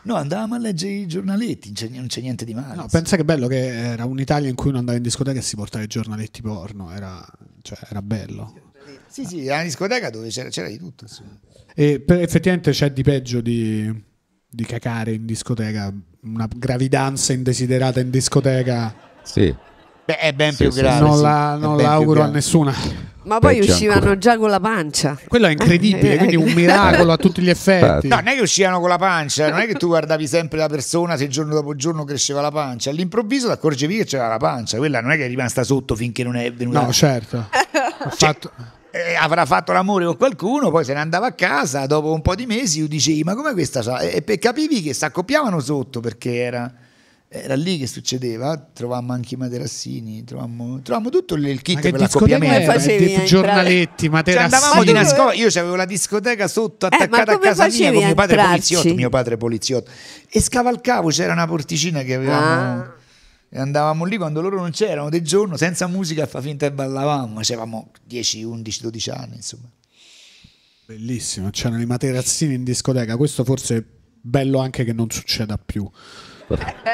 No, andavamo a leggere i giornaletti, non c'è, niente di male. No, pensa che bello che era un'Italia in cui uno andava in discoteca e si portava i giornaletti porno, era, cioè, era bello. Sì, sì, era una discoteca dove c'era, c'era di tutto. E per- effettivamente c'è di peggio di, di cacare in discoteca, una gravidanza indesiderata in discoteca. Sì. Beh, è ben Sì, più sì, grave. non sì, la, non la auguro a nessuna. Ma poi Peggio uscivano ancora. già con la pancia. Quello è incredibile, Eh, quindi un miracolo a tutti gli effetti. No, non è che uscivano con la pancia, non è che tu guardavi sempre la persona se giorno dopo giorno cresceva la pancia, all'improvviso ti accorgevi che c'era la pancia, quella non è che è rimasta sotto finché non è venuta. No, certo. Ho fatto- Eh, avrà fatto l'amore con qualcuno, poi se ne andava a casa, dopo un po' di mesi tu dicevi ma come questa c'ha? E, e capivi che si accoppiavano sotto perché era, era lì che succedeva, trovammo anche i materassini, trovammo, trovammo tutto il, il Ma kit che per l'accoppiamento. Facevi giornaletti, Cioè, materassini. tu- nascosto, io avevo la discoteca sotto Eh, attaccata a come casa mia con a mio padre entrarci? poliziotto, mio padre poliziotto. E scavalcavo, c'era una porticina che avevamo Ah. E andavamo lì quando loro non c'erano di giorno, senza musica, a fa finta che ballavamo, facevamo 10, 11, 12 anni, insomma. Bellissimo, c'erano i materazzini in discoteca. Questo forse è bello anche che non succeda più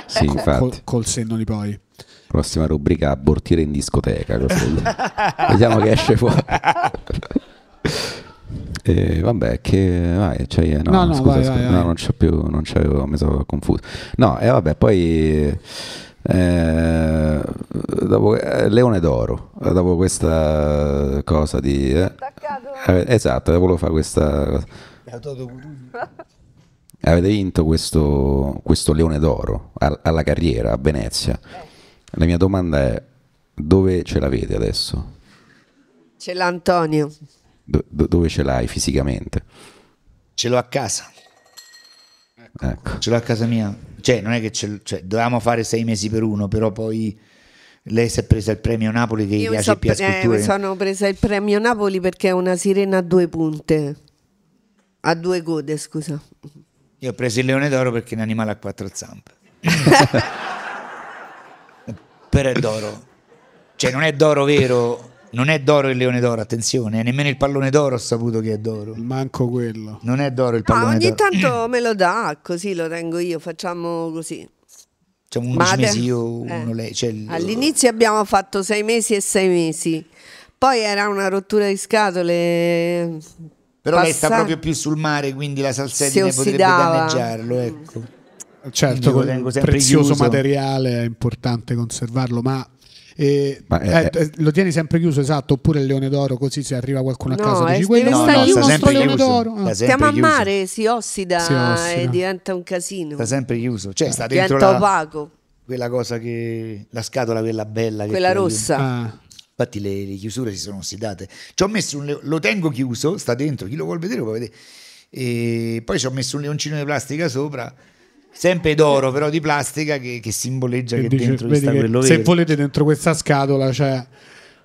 Sì, col, infatti. col senno di poi. Prossima rubrica abortire in discoteca. Vediamo che esce fuori. Eh, vabbè, che vai, cioè, no, No, no, scusa, vai, scusa, vai, no, vai. non c'ho più, non c'avevo, mi sono confuso. No, e vabbè, poi eh, dopo eh, Leone d'Oro, eh, dopo questa cosa di eh, eh, esatto, volevo fare questa cosa. Avete vinto questo, questo Leone d'Oro al- alla carriera a Venezia. La mia domanda è: dove ce l'avete adesso? Ce l'ha Antonio. Do- do- dove ce l'hai fisicamente? Ce l'ho a casa, Ecco. ce l'ho a casa mia. Cioè, non è che cioè, dovevamo fare sei mesi per uno, però poi lei si è presa il premio Napoli che Io piace so- più a eh, sculture. mi sono presa il premio Napoli perché è una sirena a due punte. A due code, scusa. Io ho preso il leone d'oro perché è un animale a quattro zampe. Però è d'oro. Cioè non è d'oro vero, non è d'oro il leone d'oro, attenzione, nemmeno il pallone d'oro ho saputo che è d'oro. Manco quello. Non è d'oro il No, pallone ogni d'oro. tanto me lo dà, così lo tengo io, facciamo così. Facciamo 11 Ma mesi io, eh. uno lei. Cioè il- All'inizio abbiamo fatto sei mesi e sei mesi, poi era una rottura di scatole. Però lei sta proprio più sul mare, quindi la salsedine potrebbe danneggiarlo, ecco. Certo, sempre prezioso chiuso. materiale è importante conservarlo, ma, eh, Ma è- eh, eh, lo tieni sempre chiuso, esatto, oppure il leone d'oro, così se arriva qualcuno a No, casa eh, dici quello il chiuso. nostro sempre leone chiuso. d'oro. Ah. Stiamo a mare, si ossida, Si ossida. e diventa un casino. Sta sempre chiuso. Cioè sta dentro Diventa la, opaco, quella cosa che... La scatola quella bella. quella rossa. Ah, Infatti le, le chiusure si sono ossidate. Ci ho messo un lo tengo chiuso, sta dentro, chi lo vuol vedere lo può vedere. e poi ci ho messo un leoncino di plastica sopra, sempre d'oro però di plastica che, che simboleggia che, Che dice, dentro sta che quello se vero. volete dentro questa scatola c'è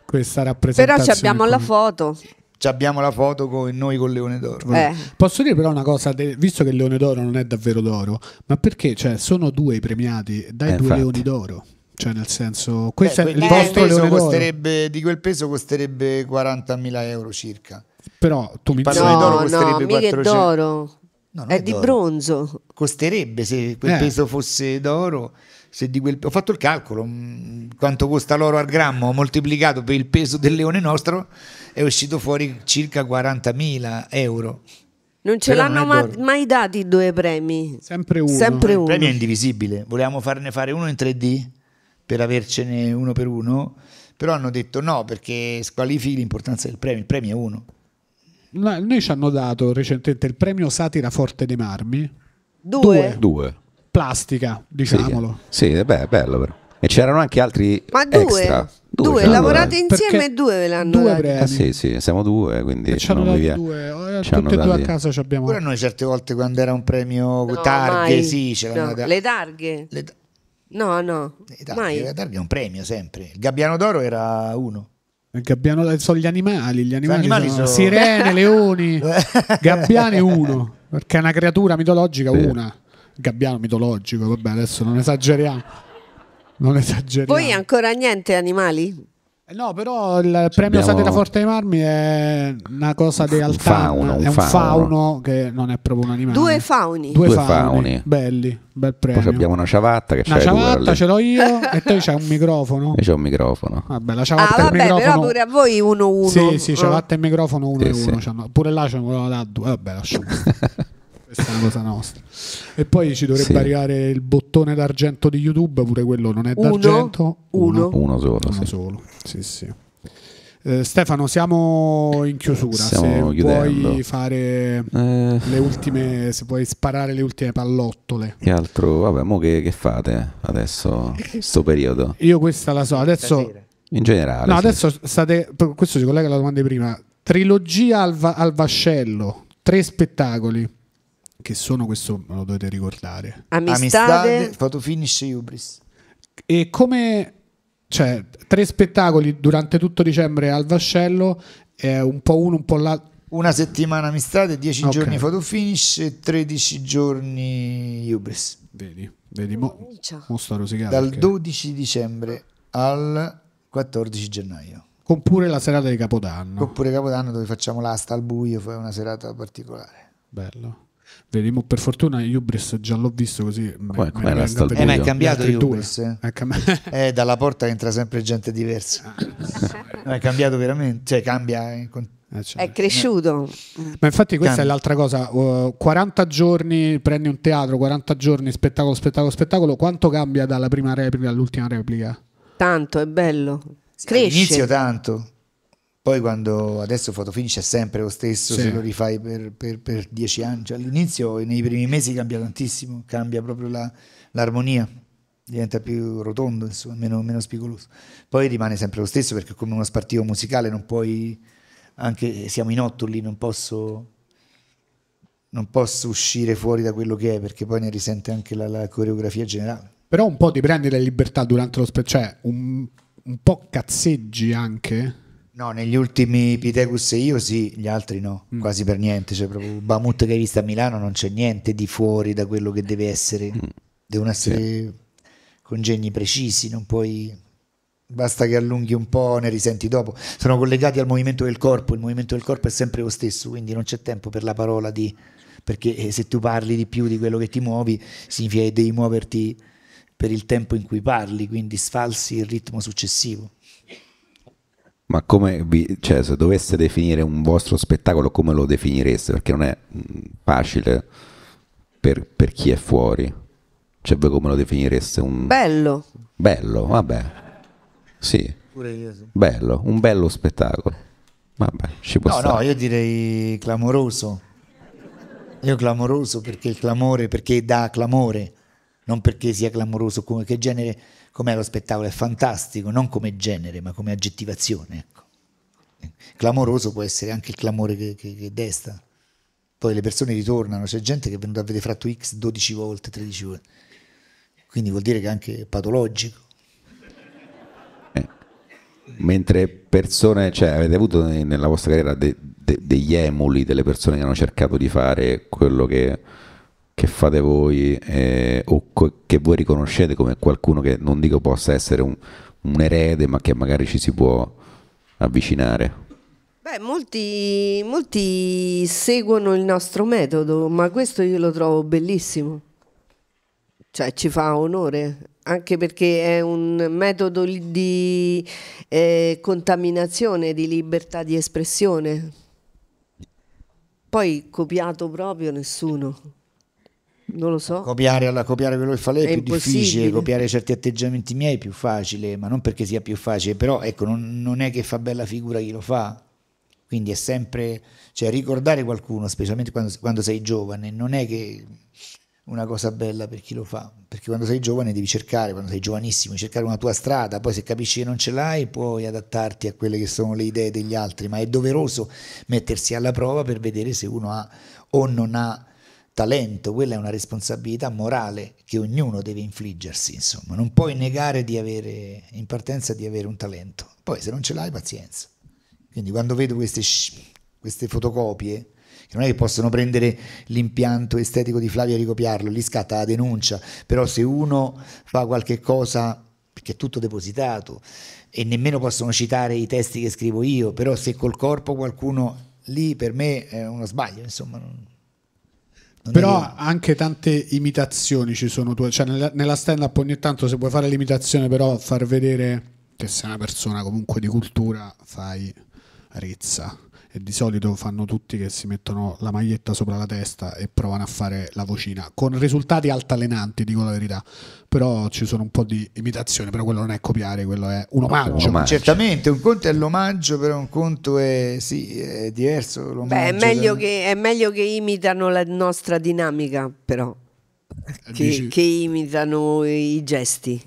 questa Però rappresentazione. ci abbiamo la qui. foto. Ci abbiamo la foto con noi con Leone d'Oro. Eh. Posso dire però una cosa, visto che il leone d'oro non è davvero d'oro, ma perché cioè, sono due i premiati, dai Eh, due infatti. leoni d'oro. Cioè, nel senso, questo Beh, è il vostro peso leone d'oro. costerebbe, di quel peso costerebbe 40.000 euro circa. Però tu mi Pallone d'oro No, no, costerebbe mica è 400. d'oro. No, non È di bronzo. Costerebbe se quel Eh. peso fosse d'oro. Se di quel... Ho fatto il calcolo, mh, quanto costa l'oro al grammo moltiplicato per il peso del leone nostro, è uscito fuori circa 40.000 euro. Non ce Però l'hanno non è ma- mai dati i due premi. sempre uno. Sempre Il uno. premio è indivisibile. Volevamo farne fare uno in 3D per avercene uno per uno, però hanno detto no perché squalifichi l'importanza del premio. Il premio è uno. No, noi ci hanno dato recentemente il premio Satira Forte dei Marmi, Due. Due. plastica, Sì, diciamolo. Sì, eh, beh, è bello però. E c'erano anche altri Ma due. extra. Due, l'hanno lavorate dati. insieme Perché e due ve l'hanno due premi. Eh sì, sì, siamo due, quindi ci hanno viene. due, eh, ci tutte e due a casa ci abbiamo. Pure noi certe volte quando era un premio No, targhe, mai. sì, ce l'hanno No, data- Le targhe. Le- No, no. le targhe, Mai. le targhe è un premio sempre. Il gabbiano d'oro era uno. Gabbiano eh, sono gli animali, gli animali, animali sono, sono- sirene, leoni, gabbiani uno, perché è una creatura mitologica Sì. una. Gabbiano mitologico, vabbè, adesso non esageriamo. Non esageriamo. Voi ancora niente animali? Eh, No, però il premio abbiamo- Satira Forte dei Marmi è una cosa di alta, fauno, un è un fauno. fauno che non è proprio un animale. Due fauni. Due Due fauni, fauni. belli, bel Poi premio. abbiamo una ciabatta che una c'hai tu, ciabatta ce l'ho io e te c'hai un microfono. E c'è un microfono. Vabbè, la Ah, ciabatta e il vabbè, però microfono. pure a voi uno uno. Sì, sì, Ah. ciabatta e microfono uno Sì, e sì. uno. c'hanno- Pure là ce ne volevano da due. Vabbè, lasciamo. Questa è una cosa nostra. E poi ci dovrebbe Sì. arrivare il bottone d'argento di YouTube, pure quello non è Uno, d'argento. uno. Uno solo, Uno sì. solo. Sì, sì. Eh, Stefano, siamo in chiusura. Stiamo se chiudendo. puoi fare Eh, le ultime, se puoi sparare le ultime pallottole. che altro? Vabbè, mo che, che fate adesso, sto periodo? Io questa la so. Adesso. In generale. no, sì. adesso state. Questo si collega alla domanda di prima. Trilogia al, va- al vascello, tre spettacoli. Che sono questo, me lo dovete ricordare. Amistade. Amistade, foto finish Ubris. E come. Cioè, tre spettacoli durante tutto dicembre al vascello, è un po' uno, un po' l'altro. Una settimana amistade, 10 Ok. giorni foto finish e 13 giorni Ubris. Vedi, vedi, mo, mo sto rosicando. Dal perché- 12 dicembre al 14 gennaio. Con pure la serata di Capodanno. Oppure Capodanno dove facciamo l'asta al buio, fa una serata particolare. Bello. Vedi, mo per fortuna Ubris già l'ho visto così. me- Com'è- me com'è ne la vengo a sta- Eh, ma è cambiato Gli altri due. Ubris. eh. È cam- Eh, dalla porta entra sempre gente diversa. No, è cambiato veramente, cioè cambia. in con- Eh, cioè. È cresciuto. Ma infatti questa Cambia. è l'altra cosa, uh, 40 giorni, prendi un teatro, 40 giorni, spettacolo, spettacolo, spettacolo, quanto cambia dalla prima replica all'ultima replica? Tanto, è bello. All'inizio Cresce. tanto, poi quando adesso fotofinish è sempre lo stesso Sì. se lo rifai per, per- per dieci anni. Cioè, all'inizio, nei primi mesi cambia tantissimo, cambia proprio la- l'armonia, diventa più rotondo, insomma, meno, meno spigoloso. Poi rimane sempre lo stesso perché come uno spartito musicale non puoi, anche siamo in otto lì, non posso, non posso uscire fuori da quello che è perché poi ne risente anche la, la coreografia generale. Però un po' ti prendi le libertà durante lo spettacolo, cioè un, un po' cazzeggi anche. No, negli ultimi Pitecus e io sì, gli altri no, Mm. quasi per niente. Cioè, proprio Bamut che hai visto a Milano non c'è niente di fuori da quello che deve essere. Mm. Devono essere congegni precisi, non puoi. Basta che allunghi un po', ne risenti dopo. Sono collegati al movimento del corpo, il movimento del corpo è sempre lo stesso, quindi non c'è tempo per la parola di. Perché eh, se tu parli di più di quello che ti muovi, significa che devi muoverti per il tempo in cui parli, quindi sfalsi il ritmo successivo. Ma come vi, cioè, se doveste definire un vostro spettacolo, come lo definireste? Perché non è mh, facile per, per chi è fuori. Cioè, voi come lo definireste? Un Bello. bello, vabbè. Sì, Pure io sì. bello, un bello spettacolo. Vabbè, ci può No, stare. no, io direi clamoroso. Io clamoroso perché il clamore, perché dà clamore, non perché sia clamoroso, come che genere, com'è lo spettacolo, è fantastico, non come genere, ma come aggettivazione. Ecco. Clamoroso può essere anche il clamore che, che- che desta. poi le persone ritornano, c'è gente che è venuta a vedere Fratto X 12 volte, 13 volte. Quindi vuol dire che è anche patologico. Eh. Mentre persone, cioè avete avuto nella vostra carriera de- de- degli emuli, delle persone che hanno cercato di fare quello che, che fate voi eh, o co- che voi riconoscete come qualcuno che non dico possa essere un, un erede, ma che magari ci si può avvicinare? Beh, molti, molti seguono il nostro metodo, ma questo io lo trovo bellissimo. Cioè ci fa onore, anche perché è un metodo di eh, contaminazione, di libertà di espressione. Poi copiato proprio nessuno. Non lo so. Copiare, alla, copiare quello che fa lei è, È più difficile, copiare certi atteggiamenti miei è più facile, ma non perché sia più facile, però ecco, non, non è che fa bella figura chi lo fa. Quindi è sempre, cioè ricordare qualcuno, specialmente quando, quando sei giovane, non è che una cosa bella per chi lo fa, perché quando sei giovane devi cercare, quando sei giovanissimo, cercare una tua strada, poi se capisci che non ce l'hai puoi adattarti a quelle che sono le idee degli altri, ma è doveroso mettersi alla prova per vedere se uno ha o non ha talento, quella è una responsabilità morale che ognuno deve infliggersi, insomma, non puoi negare di avere in partenza di avere un talento, poi se non ce l'hai pazienza. Quindi quando vedo queste, queste fotocopie, che non è che possono prendere l'impianto estetico di Flavia e ricopiarlo, lì scatta la denuncia, però se uno fa qualche cosa, perché è tutto depositato, e nemmeno possono citare i testi che scrivo io, però se col corpo qualcuno lì per me è uno sbaglio, insomma. Non, non Però anche tante imitazioni ci sono tue, cioè nella, nella stand up ogni tanto se vuoi fare l'imitazione però far vedere che sei una persona comunque di cultura fai rezza e di solito fanno tutti che si mettono la maglietta sopra la testa e provano a fare la vocina con risultati altalenanti dico la verità però ci sono un po' di imitazione però quello non è copiare quello è un omaggio omaggio. Certamente, un conto è l'omaggio, però un conto è, sì, è diverso. Beh, è meglio, da- che, è meglio che imitano la nostra dinamica, però, che, Dici- che imitano i gesti.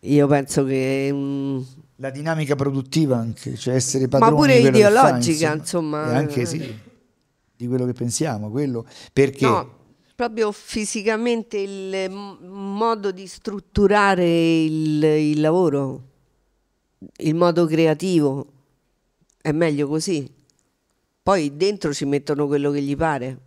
Io penso che... mm, La dinamica produttiva anche, cioè essere Ma padroni pure di quello che fa, ideologica, insomma. E anche sì, di quello che pensiamo, quello perché No, proprio fisicamente il modo di strutturare il, il lavoro, il modo creativo, è meglio così. Poi dentro ci mettono quello che gli pare.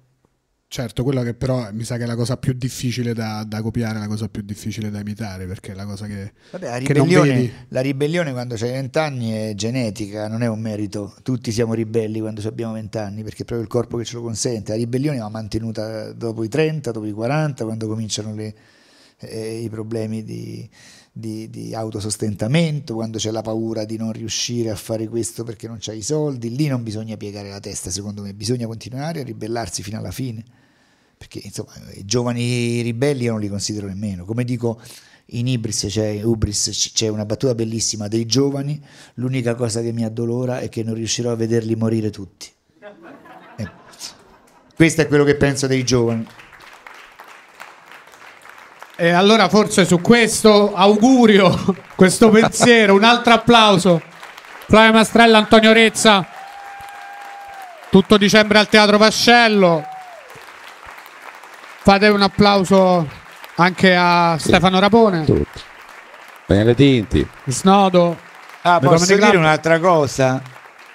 Certo quella che però mi sa che è la cosa più difficile da, da copiare la cosa più difficile da imitare perché è la cosa che, Vabbè, la, ribellione, la ribellione quando hai 20 anni è genetica, non è un merito. Tutti siamo ribelli quando abbiamo 20 anni perché è proprio il corpo che ce lo consente. La ribellione va mantenuta dopo i 30, dopo i 40, quando cominciano le- eh, i problemi di, di- di autosostentamento, quando c'è la paura di non riuscire a fare questo perché non c'hai i soldi. Lì non bisogna piegare la testa, secondo me, bisogna continuare a ribellarsi fino alla fine perché insomma i giovani ribelli io non li considero nemmeno. Come dico in Ibris c'è, Ubris c'è una battuta bellissima dei giovani l'unica cosa che mi addolora è che non riuscirò a vederli morire tutti. Eh, questo è quello che penso dei giovani E allora forse su questo augurio, questo pensiero, un altro applauso. Flavio Mastrella, Antonio Rezza. Tutto dicembre al Teatro Vascello. Fate un applauso anche a Stefano Rapone, Tutti. Daniele Tinti. Snodo. ah, posso dire Club. un'altra cosa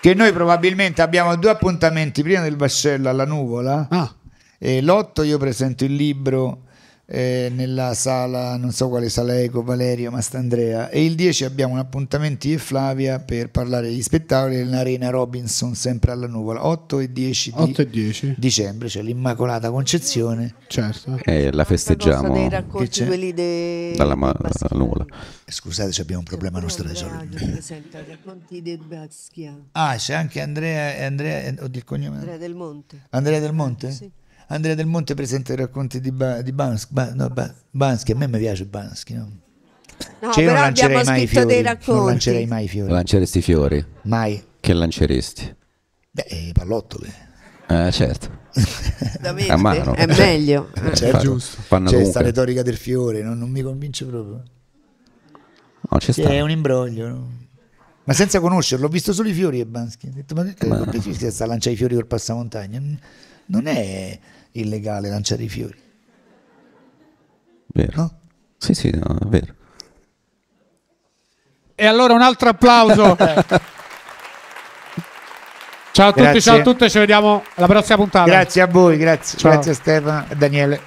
che noi probabilmente abbiamo due appuntamenti prima del vascello alla nuvola Ah, E l'8 io presento il libro eh, nella sala, non so quale sala Eco, Valerio Mastandrea. E il 10 abbiamo un appuntamento io e Flavia per parlare degli spettacoli nell'Arena Robinson, sempre alla nuvola. 8 e 10 di 8 e 10, dicembre, c'è l'Immacolata Concezione. certo. E la Cosa dei festeggiamo racconti Che c'è? quelli de... dalla ma- nuvola. Scusate, abbiamo un problema nostro da Radio risolvere. presenta racconti dei Baschià. Ah, c'è anche Andrea, Andrea, eh, oddio il cognome. Andrea del Monte. Andrea Del Monte? Sì. Andrea Del Monte presenta i racconti di, ba- di Bansky. Ba- no, Ba- Bansky, a me mi piace Bansky. No? No, Cioè, io non lancerei mai i fiori. Non lancerei mai i fiori. Lanceresti i fiori? Mai. Che lanceresti? Beh, i pallottole. Eh, certo. Da me A mano. È meglio. Certo. Fa- giusto. Fanno C'è comunque. sta retorica del fiore, non, non mi convince proprio. No, ci Sì, sta. è un imbroglio. no? Ma senza conoscerlo, ho visto solo i fiori e Bansky. Ho detto, ma che Ma- sta a lanciare i fiori col passamontagna? non è illegale lanciare i fiori. Vero. No? Sì, sì, no, è vero. E allora un altro applauso. ciao a tutti, Grazie. ciao a tutte, ci vediamo alla prossima puntata. Grazie a voi, grazie, Ciao. grazie a Stefano e Daniele.